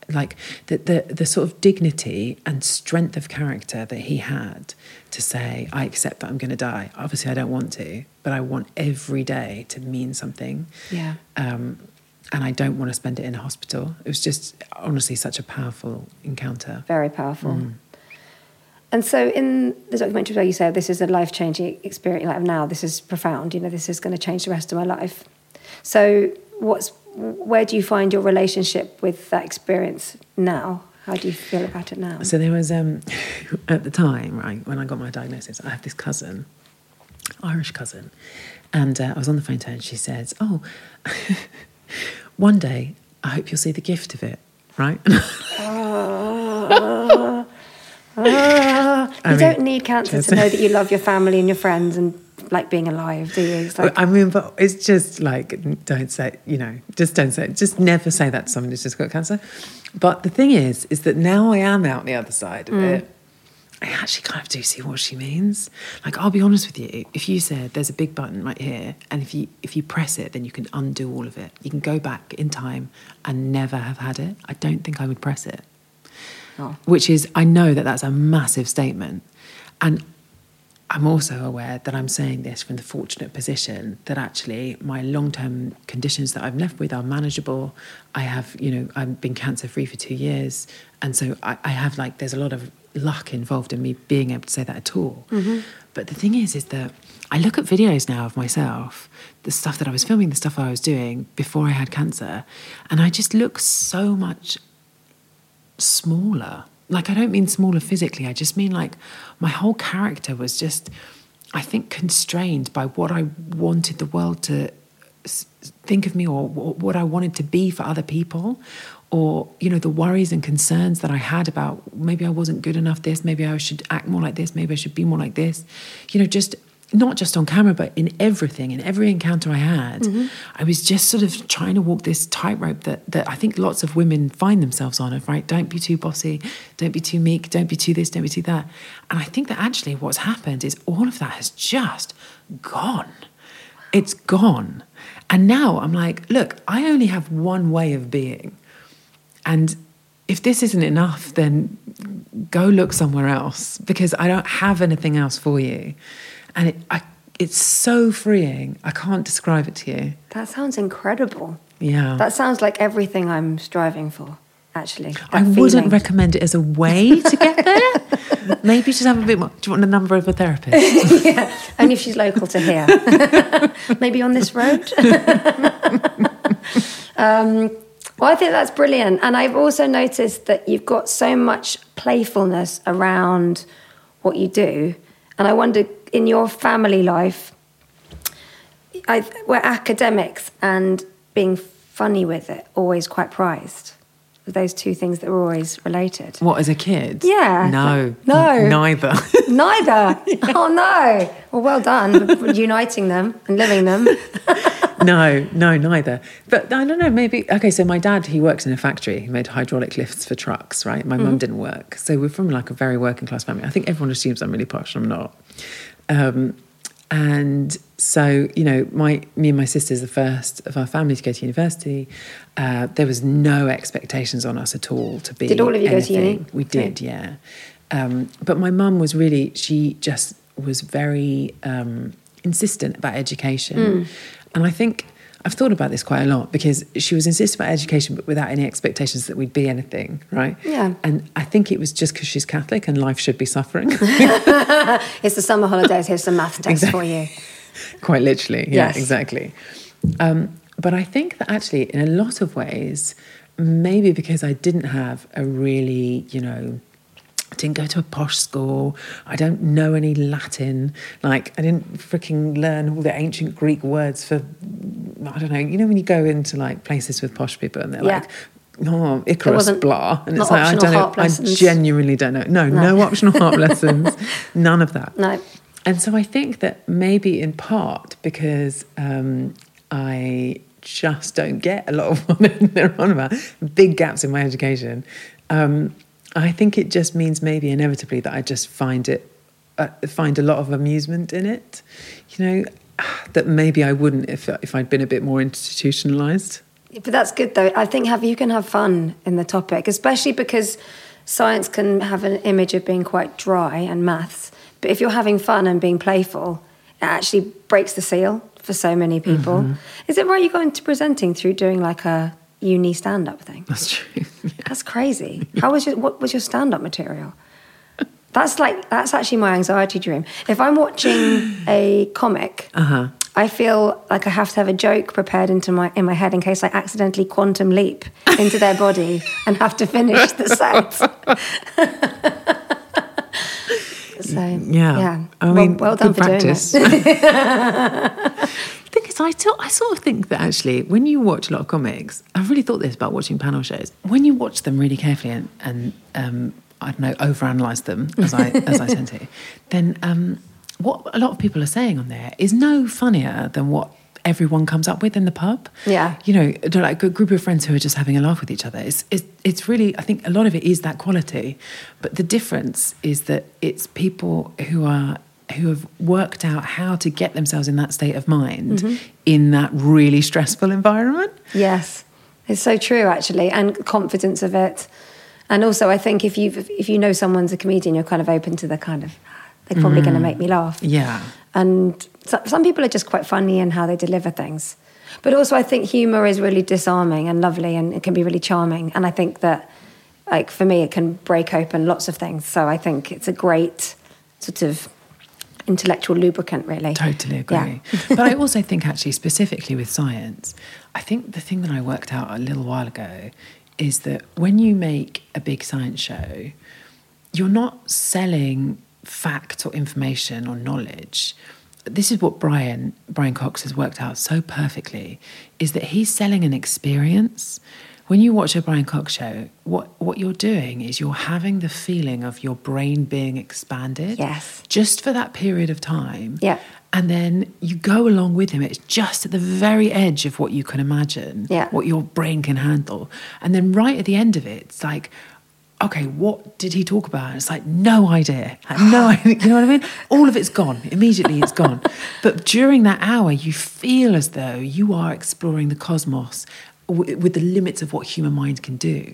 like the, the the sort of dignity and strength of character that he had to say, I accept that I'm going to die. Obviously, I don't want to, but I want every day to mean something. Yeah. Um, and I don't want to spend it in a hospital. It was just honestly such a powerful encounter. Very powerful. Mm. And so, in the documentary where you say this is a life changing experience, like now, this is profound. You know, this is going to change the rest of my life. So, what's where do you find your relationship with that experience now? How do you feel about it now? So there was um, at the time, right when I got my diagnosis, I have this cousin, Irish cousin, and uh, I was on the phone to her, and she says, "Oh, one day I hope you'll see the gift of it." Right? Ah. I you mean, don't need cancer to know that you love your family and your friends and like being alive, do you? Like, I mean, but it's just like don't say, you know, just don't say, just never say that to someone who's just got cancer. But the thing is, is that now I am out on the other side of Mm. it. I actually kind of do see what she means. Like, I'll be honest with you. If you said there's a big button right here, and if you if you press it, then you can undo all of it. You can go back in time and never have had it. I don't think I would press it. Oh. Which is, I know that that's a massive statement, and I'm also aware that I'm saying this from the fortunate position that actually my long term conditions that I'm left with are manageable. I have, you know, I've been cancer free for two years. And so I, I have like, there's a lot of luck involved in me being able to say that at all. Mm-hmm. But the thing is, is that I look at videos now of myself, the stuff that I was filming, the stuff I was doing before I had cancer, and I just look so much smaller. Like, I don't mean smaller physically, I just mean like my whole character was just, I think, constrained by what I wanted the world to think of me or wh- what I wanted to be for other people. Or, you know, the worries and concerns that I had about maybe I wasn't good enough this, maybe I should act more like this, maybe I should be more like this. You know, just not just on camera, but in everything, in every encounter I had, mm-hmm. I was just sort of trying to walk this tightrope that that I think lots of women find themselves on. Of right, don't be too bossy, don't be too meek, don't be too this, don't be too that. And I think that actually what's happened is all of that has just gone. It's gone. And now I'm like, look, I only have one way of being. And if this isn't enough, then go look somewhere else because I don't have anything else for you. And it, I, it's so freeing. I can't describe it to you. that sounds incredible. Yeah. That sounds like everything I'm striving for, actually. I wouldn't recommend it as a way to get there. Maybe just have a bit more. Do you want the number of a therapist? yeah, only if she's local to here. Maybe on this road. um, well, I think that's brilliant. And I've also noticed that you've got so much playfulness around what you do. And I wonder, in your family life, I, were academics and being funny with it always quite prized? Those two things that were always related? what, as a kid? Yeah. No. No. Neither. Neither. Oh no. Well, well done for uniting them and living them. no, no, neither. But I don't know, maybe. Okay, so my dad, he works in a factory. He made hydraulic lifts for trucks, right? My mum mm-hmm. didn't work. So we're from like a very working class family. I think everyone assumes I'm really posh, I'm not. Um, And so, you know, my me and my sister's the first of our family to go to university. Uh, there was no expectations on us at all to be. Did all of you go to uni? anything. We did, yeah. Um, but my mum was really, she just was very um, insistent about education. Mm. And I think I've thought about this quite a lot because she was insistent about education, but without any expectations that we'd be anything, right? Yeah. And I think it was just because she's Catholic and life should be suffering. It's the summer holidays. Here's some math tests for you. quite literally. Yeah, Yes. exactly. Um, but I think that actually, in a lot of ways, maybe because I didn't have a really, you know, I didn't go to a posh school. I don't know any Latin. Like, I didn't freaking learn all the ancient Greek words for, I don't know, you know, when you go into like places with posh people and they're Yeah. like, oh, Icarus, blah. And it's like, I don't know. I genuinely don't know. No, no, No. optional harp lessons. None of that. No. And so I think that maybe in part because um, I just don't get a lot of what they're on about, big gaps in my education. Um, I think it just means maybe inevitably that I just find it, uh, find a lot of amusement in it. You know, that maybe I wouldn't if if I'd been a bit more institutionalized. But that's good though. I think have you can have fun in the topic, especially because science can have an image of being quite dry and maths. But if you're having fun and being playful, it actually breaks the seal for so many people. Mm-hmm. Is it right you got into presenting through doing like a uni stand up thing? That's true. That's crazy. How was your what was your stand up material? That's like that's actually my anxiety dream. If I'm watching a comic, Uh-huh. I feel like I have to have a joke prepared into my in my head in case I accidentally quantum leap into their body and have to finish the set. so Yeah. yeah. I Well- mean, well, done for practice. doing it. Thing is, I, sort of think that actually, when you watch a lot of comics, I've really thought this about watching panel shows. When you watch them really carefully and, and um, I don't know, overanalyze them as I as I tend to, then um, what a lot of people are saying on there is no funnier than what everyone comes up with in the pub. Yeah. you know, like a group of friends who are just having a laugh with each other. It's, it's it's really, I think, a lot of it is that quality, but the difference is that it's people who are who have worked out how to get themselves in that state of mind Mm-hmm. in that really stressful environment. Yes, it's so true actually, and confidence of it. And also, I think if you if you know someone's a comedian, you're kind of open to the kind of they're probably going to make me laugh. Yeah. And so, some people are just quite funny in how they deliver things. But also, I think humor is really disarming and lovely, and it can be really charming. And I think that, like for me, it can break open lots of things. So I think it's a great sort of intellectual lubricant, really. Totally agree. Yeah. but I also think, actually, specifically with science, I think the thing that I worked out a little while ago is that when you make a big science show, you're not selling fact or information or knowledge. This is what Brian Brian Cox has worked out so perfectly is that he's selling an experience. When you watch a Brian Cox show, what, what you're doing is you're having the feeling of your brain being expanded. Yes. Just for that period of time. Yeah. And then you go along with him. It's just at the very edge of what you can imagine, Yeah. what your brain can handle. And then right at the end of it, it's like, okay, what did he talk about? And it's like, no idea. No idea. You know what I mean? All of it's gone. Immediately it's gone. But during that hour, you feel as though you are exploring the cosmos w- with the limits of what human mind can do.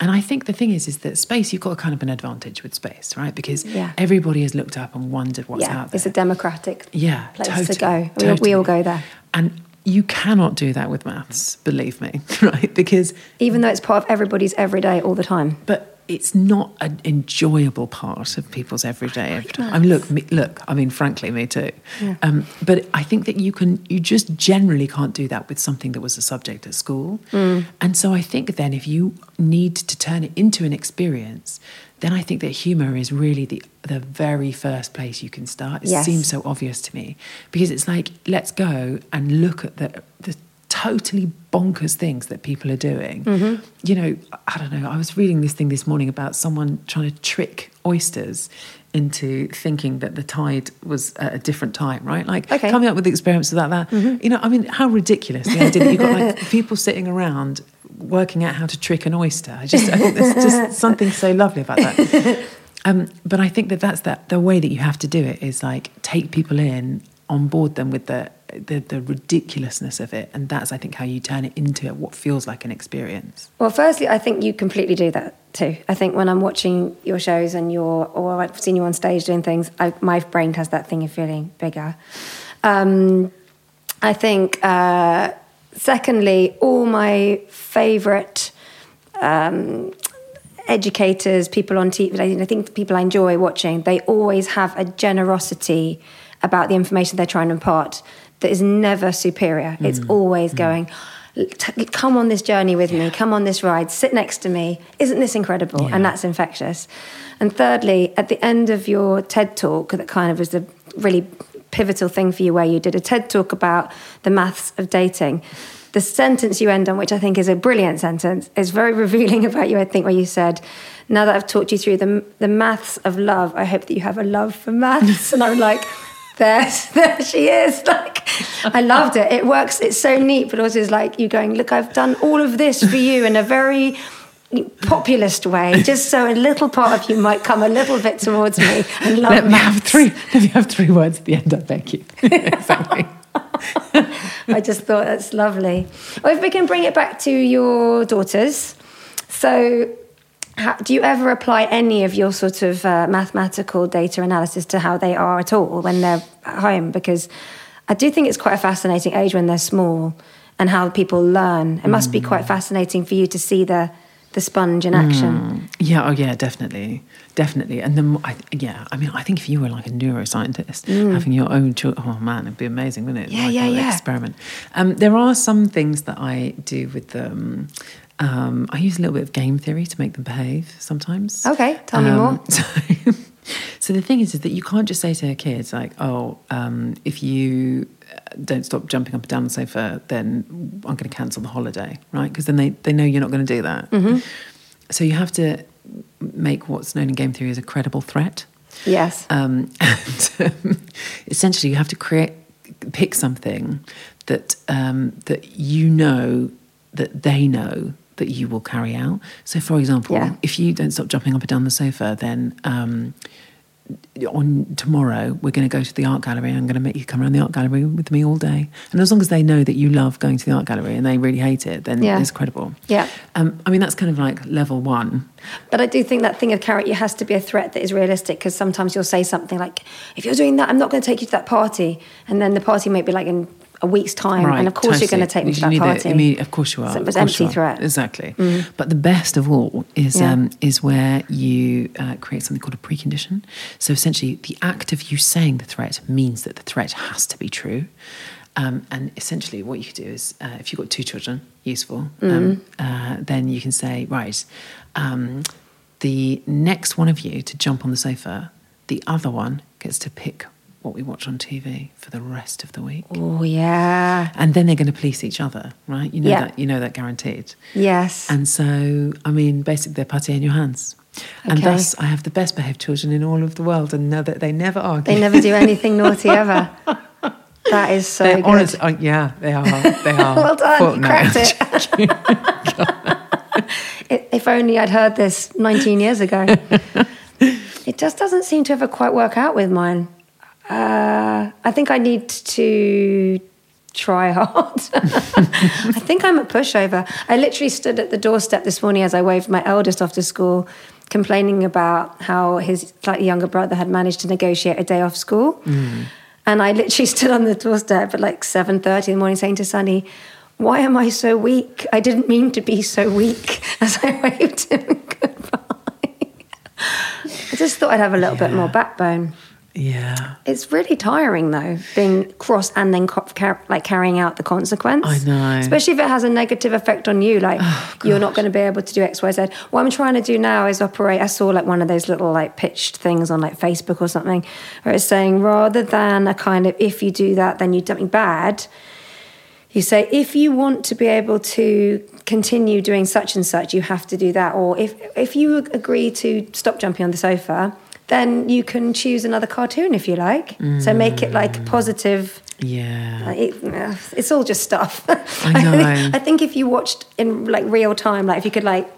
And I think the thing is, is that space, you've got a kind of an advantage with space, right? Because Yeah. everybody has looked up and wondered what's yeah, out there. it's a democratic Yeah, place totally, to go. We, we all go there. And you cannot do that with maths, believe me, right? Because, Even though it's part of everybody's everyday all the time. but it's not an enjoyable part of people's everyday. every. I mean, look, me, look. I mean, frankly, me too. Um, but I think that you can, you just generally can't do that with something that was a subject at school. And so I think then, if you need to turn it into an experience, then I think that humour is really the the very first place you can start. It Yes. seems so obvious to me because it's like let's go and look at the the totally bonkers things that people are doing. You know, I don't know. I was reading this thing this morning about someone trying to trick oysters into thinking that the tide was at a different time, right? Like Okay. coming up with experiments about that. You know, I mean, how ridiculous the idea that you've got like people sitting around working out how to trick an oyster. I just, I think there's just something so lovely about that. Um, but I think that that's that the way that you have to do it is like take people in on board them with the, the the ridiculousness of it, and that's I think how you turn it into what feels like an experience. Well, firstly, I think you completely do that too. I think when I'm watching your shows and you're, or I've seen you on stage doing things, I, my brain has that thing of feeling bigger. Um, I think, uh, secondly, all my favourite um, educators, people on TV, I think people I enjoy watching, they always have a generosity about the information they're trying to impart that is never superior. It's Mm. always going, "T- come on this journey with me, come on this ride, sit next to me. Isn't this incredible? And that's infectious. And thirdly, at the end of your TED talk, that kind of was the really pivotal thing for you, where you did a TED talk about the maths of dating. The sentence you end on, which I think is a brilliant sentence, is very revealing about you, I think, where you said, Now that I've talked you through the, the maths of love, I hope that you have a love for maths. And I'm like, there, there she is. Like, I loved it. It works. It's so neat, but also it's like you going, look, I've done all of this for you in a very populist way, just so a little part of you might come a little bit towards me and love Let me have three. Let me have three words at the end. I beg you. exactly. I just thought that's lovely. Well, if we can bring it back to your daughters, so how, do you ever apply any of your sort of uh, mathematical data analysis to how they are at all when they're at home? Because I do think it's quite a fascinating age when they're small and how people learn. It must be quite fascinating for you to see the the sponge in action. Yeah, oh yeah, definitely, definitely. And then, I, yeah, I mean, I think if you were like a neuroscientist, having your own children, oh man, it'd be amazing, wouldn't it? Mm. Yeah, like yeah, yeah. Experiment. Um, there are some things that I do with them. Um, I use a little bit of game theory to make them behave sometimes. Okay, tell me Um, more. So, so the thing is, is that you can't just say to a kid like, "Oh, um, if you uh, don't stop jumping up and down the sofa, then I'm going to cancel the holiday," right? Because then they they know you're not going to do that. Mm-hmm. So you have to make what's known in game theory as a credible threat. Yes. Um, and um, essentially, you have to create, pick something that um, that you know that they know that you will carry out. So, for example, Yeah. if you don't stop jumping up and down the sofa, then um, on tomorrow we're going to go to the art gallery. I'm going to make you come around the art gallery with me all day. And as long as they know that you love going to the art gallery and they really hate it, then Yeah. it's credible. Yeah. Um, I mean, that's kind of like level one. But I do think that thing of carrot you has to be a threat that is realistic because sometimes you'll say something like, if you're doing that, I'm not going to take you to that party. And then the party might be like in a week's time. and of course you're going to take me to You that party. I mean, of course you are. So it was empty threat. Exactly. Mm. But the best of all is Yeah. um, is where you uh, create something called a precondition. So essentially, the act of you saying the threat means that the threat has to be true. Um, and essentially, what you could do is, uh, if you've got two children, useful, Mm. um, uh, then you can say, right, um, the next one of you to jump on the sofa, the other one gets to pick what we watch on TV for the rest of the week. Oh, yeah. And then they're going to police each other, right? You know Yeah. that you know that guaranteed. Yes. And so, I mean, basically, they're putty in your hands. And Okay. thus, I have the best behaved children in all of the world, and know that they never argue. They never do anything naughty ever. That is so They're good. honest. oh, yeah, they are. They are. well done, you cracked it. If only I'd heard this 19 years ago. it just doesn't seem to ever quite work out with mine. Uh, I think I need to try hard. I think I'm a pushover. I literally stood at the doorstep this morning as I waved my eldest off to school, complaining about how his slightly younger brother had managed to negotiate a day off school. And I literally stood on the doorstep at like 7.30 in the morning saying to Sonny, why am I so weak? I didn't mean to be so weak as I waved him goodbye. I just thought I'd have a little bit more backbone. Yeah. It's really tiring though, being cross and then co- car- like carrying out the consequence. I know. Especially if it has a negative effect on you, like oh, you're not going to be able to do X, Y, Z. What I'm trying to do now is operate. I saw like one of those little like pitched things on like Facebook or something, where it's saying rather than a kind of if you do that, then you do something bad. You say if you want to be able to continue doing such and such, you have to do that. Or if if you agree to stop jumping on the sofa, then you can choose another cartoon if you like. So make it like positive. Yeah. It, uh, it's all just stuff. I know. think, I think if you watched in like real time, like if you could like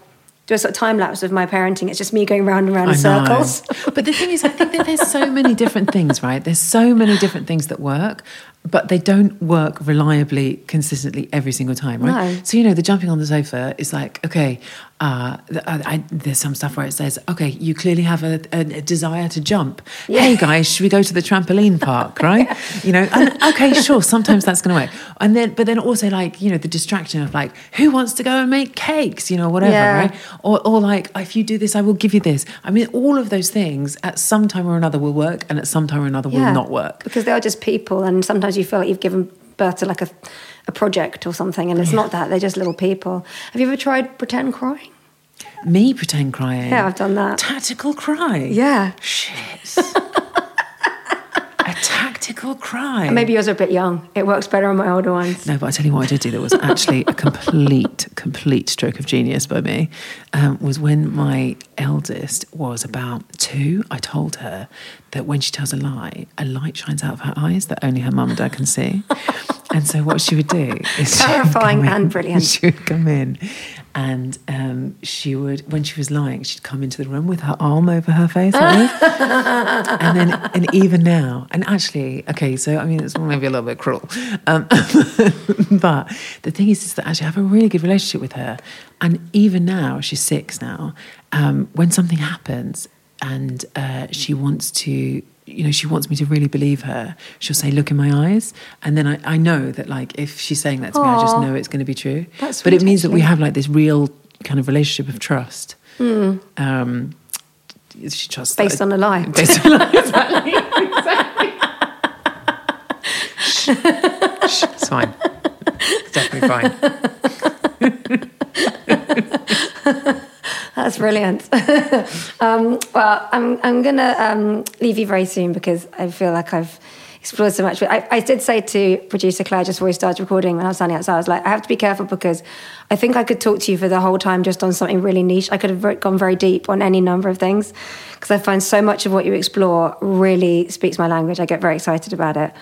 do a sort of time lapse of my parenting. It's just me going round and round I in circles. but the thing is, I think that there's so many different things, right? There's so many different things that work, but they don't work reliably, consistently every single time, right? No. So, you know, the jumping on the sofa is like, okay, uh, I, there's some stuff where it says, okay, you clearly have a, a, desire to jump. Hey, guys, should we go to the trampoline park, right? You know, and, okay, sure, sometimes that's going to work. And then, but then also like, you know, the distraction of like, who wants to go and make cakes, you know, whatever, Yeah. right? Or, or like, if you do this, I will give you this. I mean, all of those things at some time or another will work, and at some time or another will not work. because they are just people, and sometimes you feel like you've given birth to like a, a project or something, and it's not that. They're just little people. Have you ever tried pretend crying? Me pretend crying. Yeah, I've done that. Tactical cry. Yeah. Shit. a tactical cry. Maybe yours are a bit young. It works better on my older ones. No, but I tell you what I did do that was actually a complete, complete stroke of genius by me. Um, was when my eldest was about two, I told her that when she tells a lie, a light shines out of her eyes that only her mum and dad can see. And so what she would do is Terrifying in- and brilliant. She would come in and um, she would, when she was lying, she'd come into the room with her arm over her face like and then, and even now, and actually, okay, so I mean, it's maybe a little bit cruel, um, but the thing is, is that actually I have a really good relationship with her, and even now, she's six now. Um, when something happens and uh, she wants to. You know, she wants me to really believe her. She'll say, "Look in my eyes," and then I, I know that, like, if she's saying that to me, I just know it's going to be true. That's but it means that we have like this real kind of relationship of trust. Hmm. Um, she trusts Based on a lie. Based on a lie, exactly. exactly. Shh, it's fine. It's definitely fine. That's brilliant. um, well, I'm, I'm going to um, leave you very soon because I feel like I've explored so much. But I, I did say to producer Claire just before we started recording when I was standing outside, I was like, I have to be careful because I think I could talk to you for the whole time just on something really niche. I could have gone very deep on any number of things because I find so much of what you explore really speaks my language. I get very excited about it.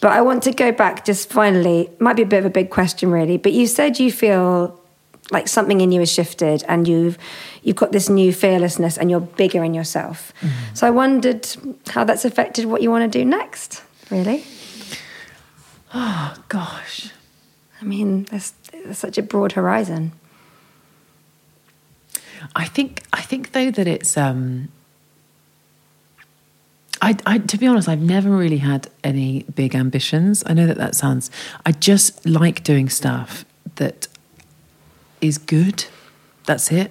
But I want to go back just finally, might be a bit of a big question really, but you said you feel like something in you has shifted and you've you've got this new fearlessness and you're bigger in yourself. So I wondered how that's affected what you want to do next, really. Oh gosh. I mean, there's, there's such a broad horizon. I think I think though that it's um I, I to be honest I've never really had any big ambitions. I know that that sounds I just like doing stuff that is good. That's it.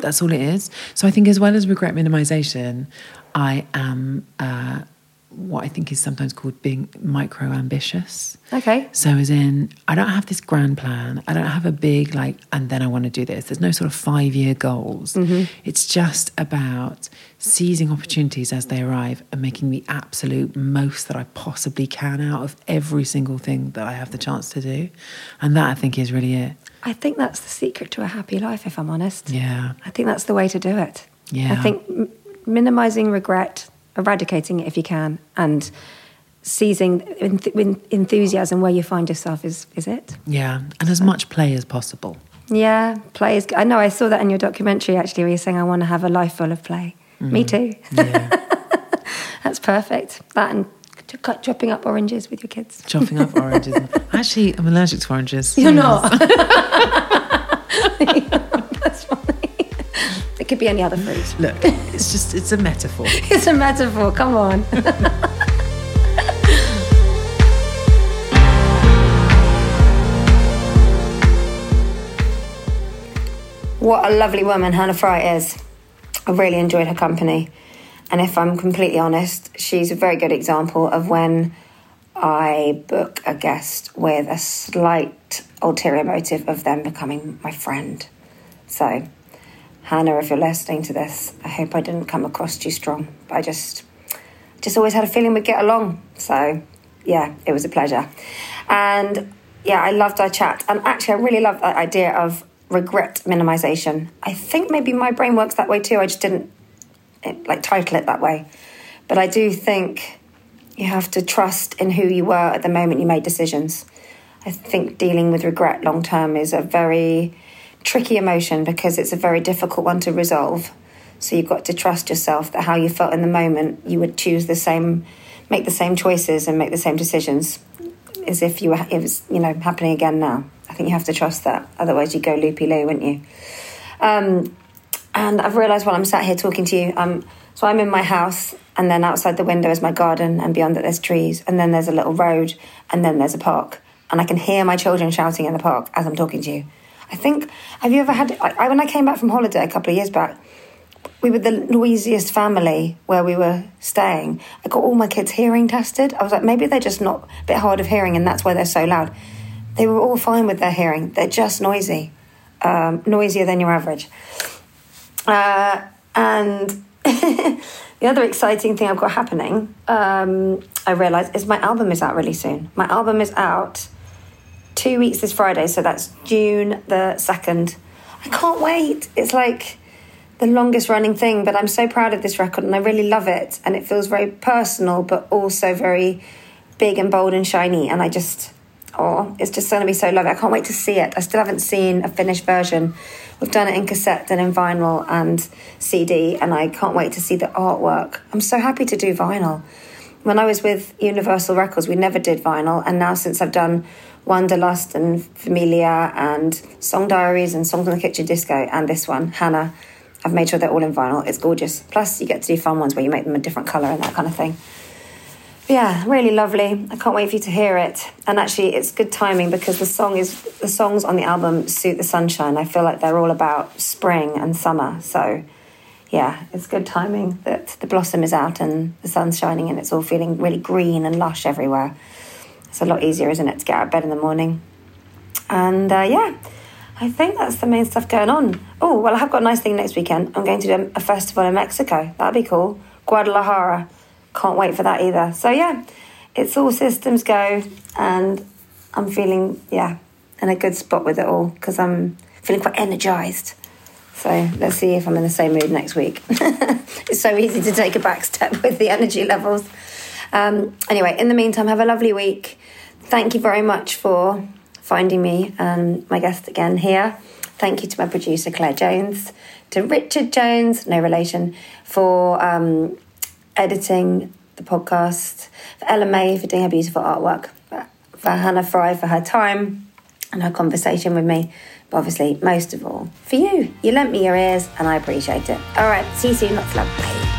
That's all it is. So I think as well as regret minimization, I am uh, what I think is sometimes called being micro ambitious. Okay. So, as in, I don't have this grand plan. I don't have a big, like, and then I want to do this. There's no sort of five year goals. It's just about seizing opportunities as they arrive and making the absolute most that I possibly can out of every single thing that I have the chance to do. And that, I think, is really it. I think that's the secret to a happy life, if I'm honest. Yeah. I think that's the way to do it. Yeah. I think m- minimizing regret, eradicating it if you can, and seizing enth- with enthusiasm where you find yourself is, is it. Yeah. And as much play as possible. Yeah, play is. I know. I saw that in your documentary actually, where you're saying I want to have a life full of play. Me mm. too. Yeah. That's perfect. That and cut chopping up oranges with your kids. Chopping up oranges. Actually, I'm allergic to oranges. You're not. That's funny. It could be any other fruit. Look, it's just, it's a metaphor. It's a metaphor. Come on. What a lovely woman Hannah Fry is. I really enjoyed her company. And if I'm completely honest, she's a very good example of when I book a guest with a slight ulterior motive of them becoming my friend. So, Hannah, if you're listening to this, I hope I didn't come across too strong. But I just, just always had a feeling we'd get along. So, yeah, it was a pleasure. And yeah, I loved our chat. And actually, I really loved that idea of regret minimization. I think maybe my brain works that way too. I just didn't eh, like title it that way. But I do think you have to trust in who you were at the moment you made decisions. I think dealing with regret long term is a very tricky emotion because it's a very difficult one to resolve. So you've got to trust yourself that how you felt in the moment, you would choose the same, make the same choices and make the same decisions as if you were, it was, you know, happening again now. I think you have to trust that. Otherwise, you go loopy loo, wouldn't you? Um, and I've realised while I'm sat here talking to you, um, so I'm in my house, and then outside the window is my garden, and beyond it there's trees, and then there's a little road, and then there's a park, and I can hear my children shouting in the park as I'm talking to you. I think. Have you ever had? I, when I came back from holiday a couple of years back, we were the noisiest family where we were staying. I got all my kids hearing tested. I was like, maybe they're just not a bit hard of hearing, and that's why they're so loud. They were all fine with their hearing. They're just noisy, um, noisier than your average. Uh, and the other exciting thing I've got happening, um, I realise, is my album is out really soon. My album is out two weeks this Friday, so that's June the 2nd. I can't wait. It's like the longest running thing, but I'm so proud of this record and I really love it. And it feels very personal, but also very big and bold and shiny. And I just, oh, it's just going to be so lovely. I can't wait to see it. I still haven't seen a finished version. We've done it in cassette and in vinyl and CD, and I can't wait to see the artwork. I'm so happy to do vinyl. When I was with Universal Records, we never did vinyl, and now since I've done Wanderlust and Familia and Song Diaries and Songs on the Kitchen Disco and this one, Hana, I've made sure they're all in vinyl. It's gorgeous. Plus, you get to do fun ones where you make them a different colour and that kind of thing yeah, really lovely. I can't wait for you to hear it. And actually, it's good timing because the song is the songs on the album suit the sunshine. I feel like they're all about spring and summer. So, yeah, it's good timing that the blossom is out and the sun's shining and it's all feeling really green and lush everywhere. It's a lot easier, isn't it, to get out of bed in the morning? And uh, yeah, I think that's the main stuff going on. Oh, well, I have got a nice thing next weekend. I'm going to do a festival in Mexico. That'd be cool. Guadalajara can't wait for that either. So yeah, it's all systems go, and I'm feeling yeah in a good spot with it all because I'm feeling quite energized. So let's see if I'm in the same mood next week. it's so easy to take a back step with the energy levels. Um, anyway, in the meantime, have a lovely week. Thank you very much for finding me and my guest again here. Thank you to my producer Claire Jones, to Richard Jones, no relation, for um, editing the podcast, for Ella May for doing her beautiful artwork, for Hannah Fry for her time and her conversation with me, but obviously, most of all, for you. You lent me your ears and I appreciate it. All right, see you soon. Lots of love. Bye.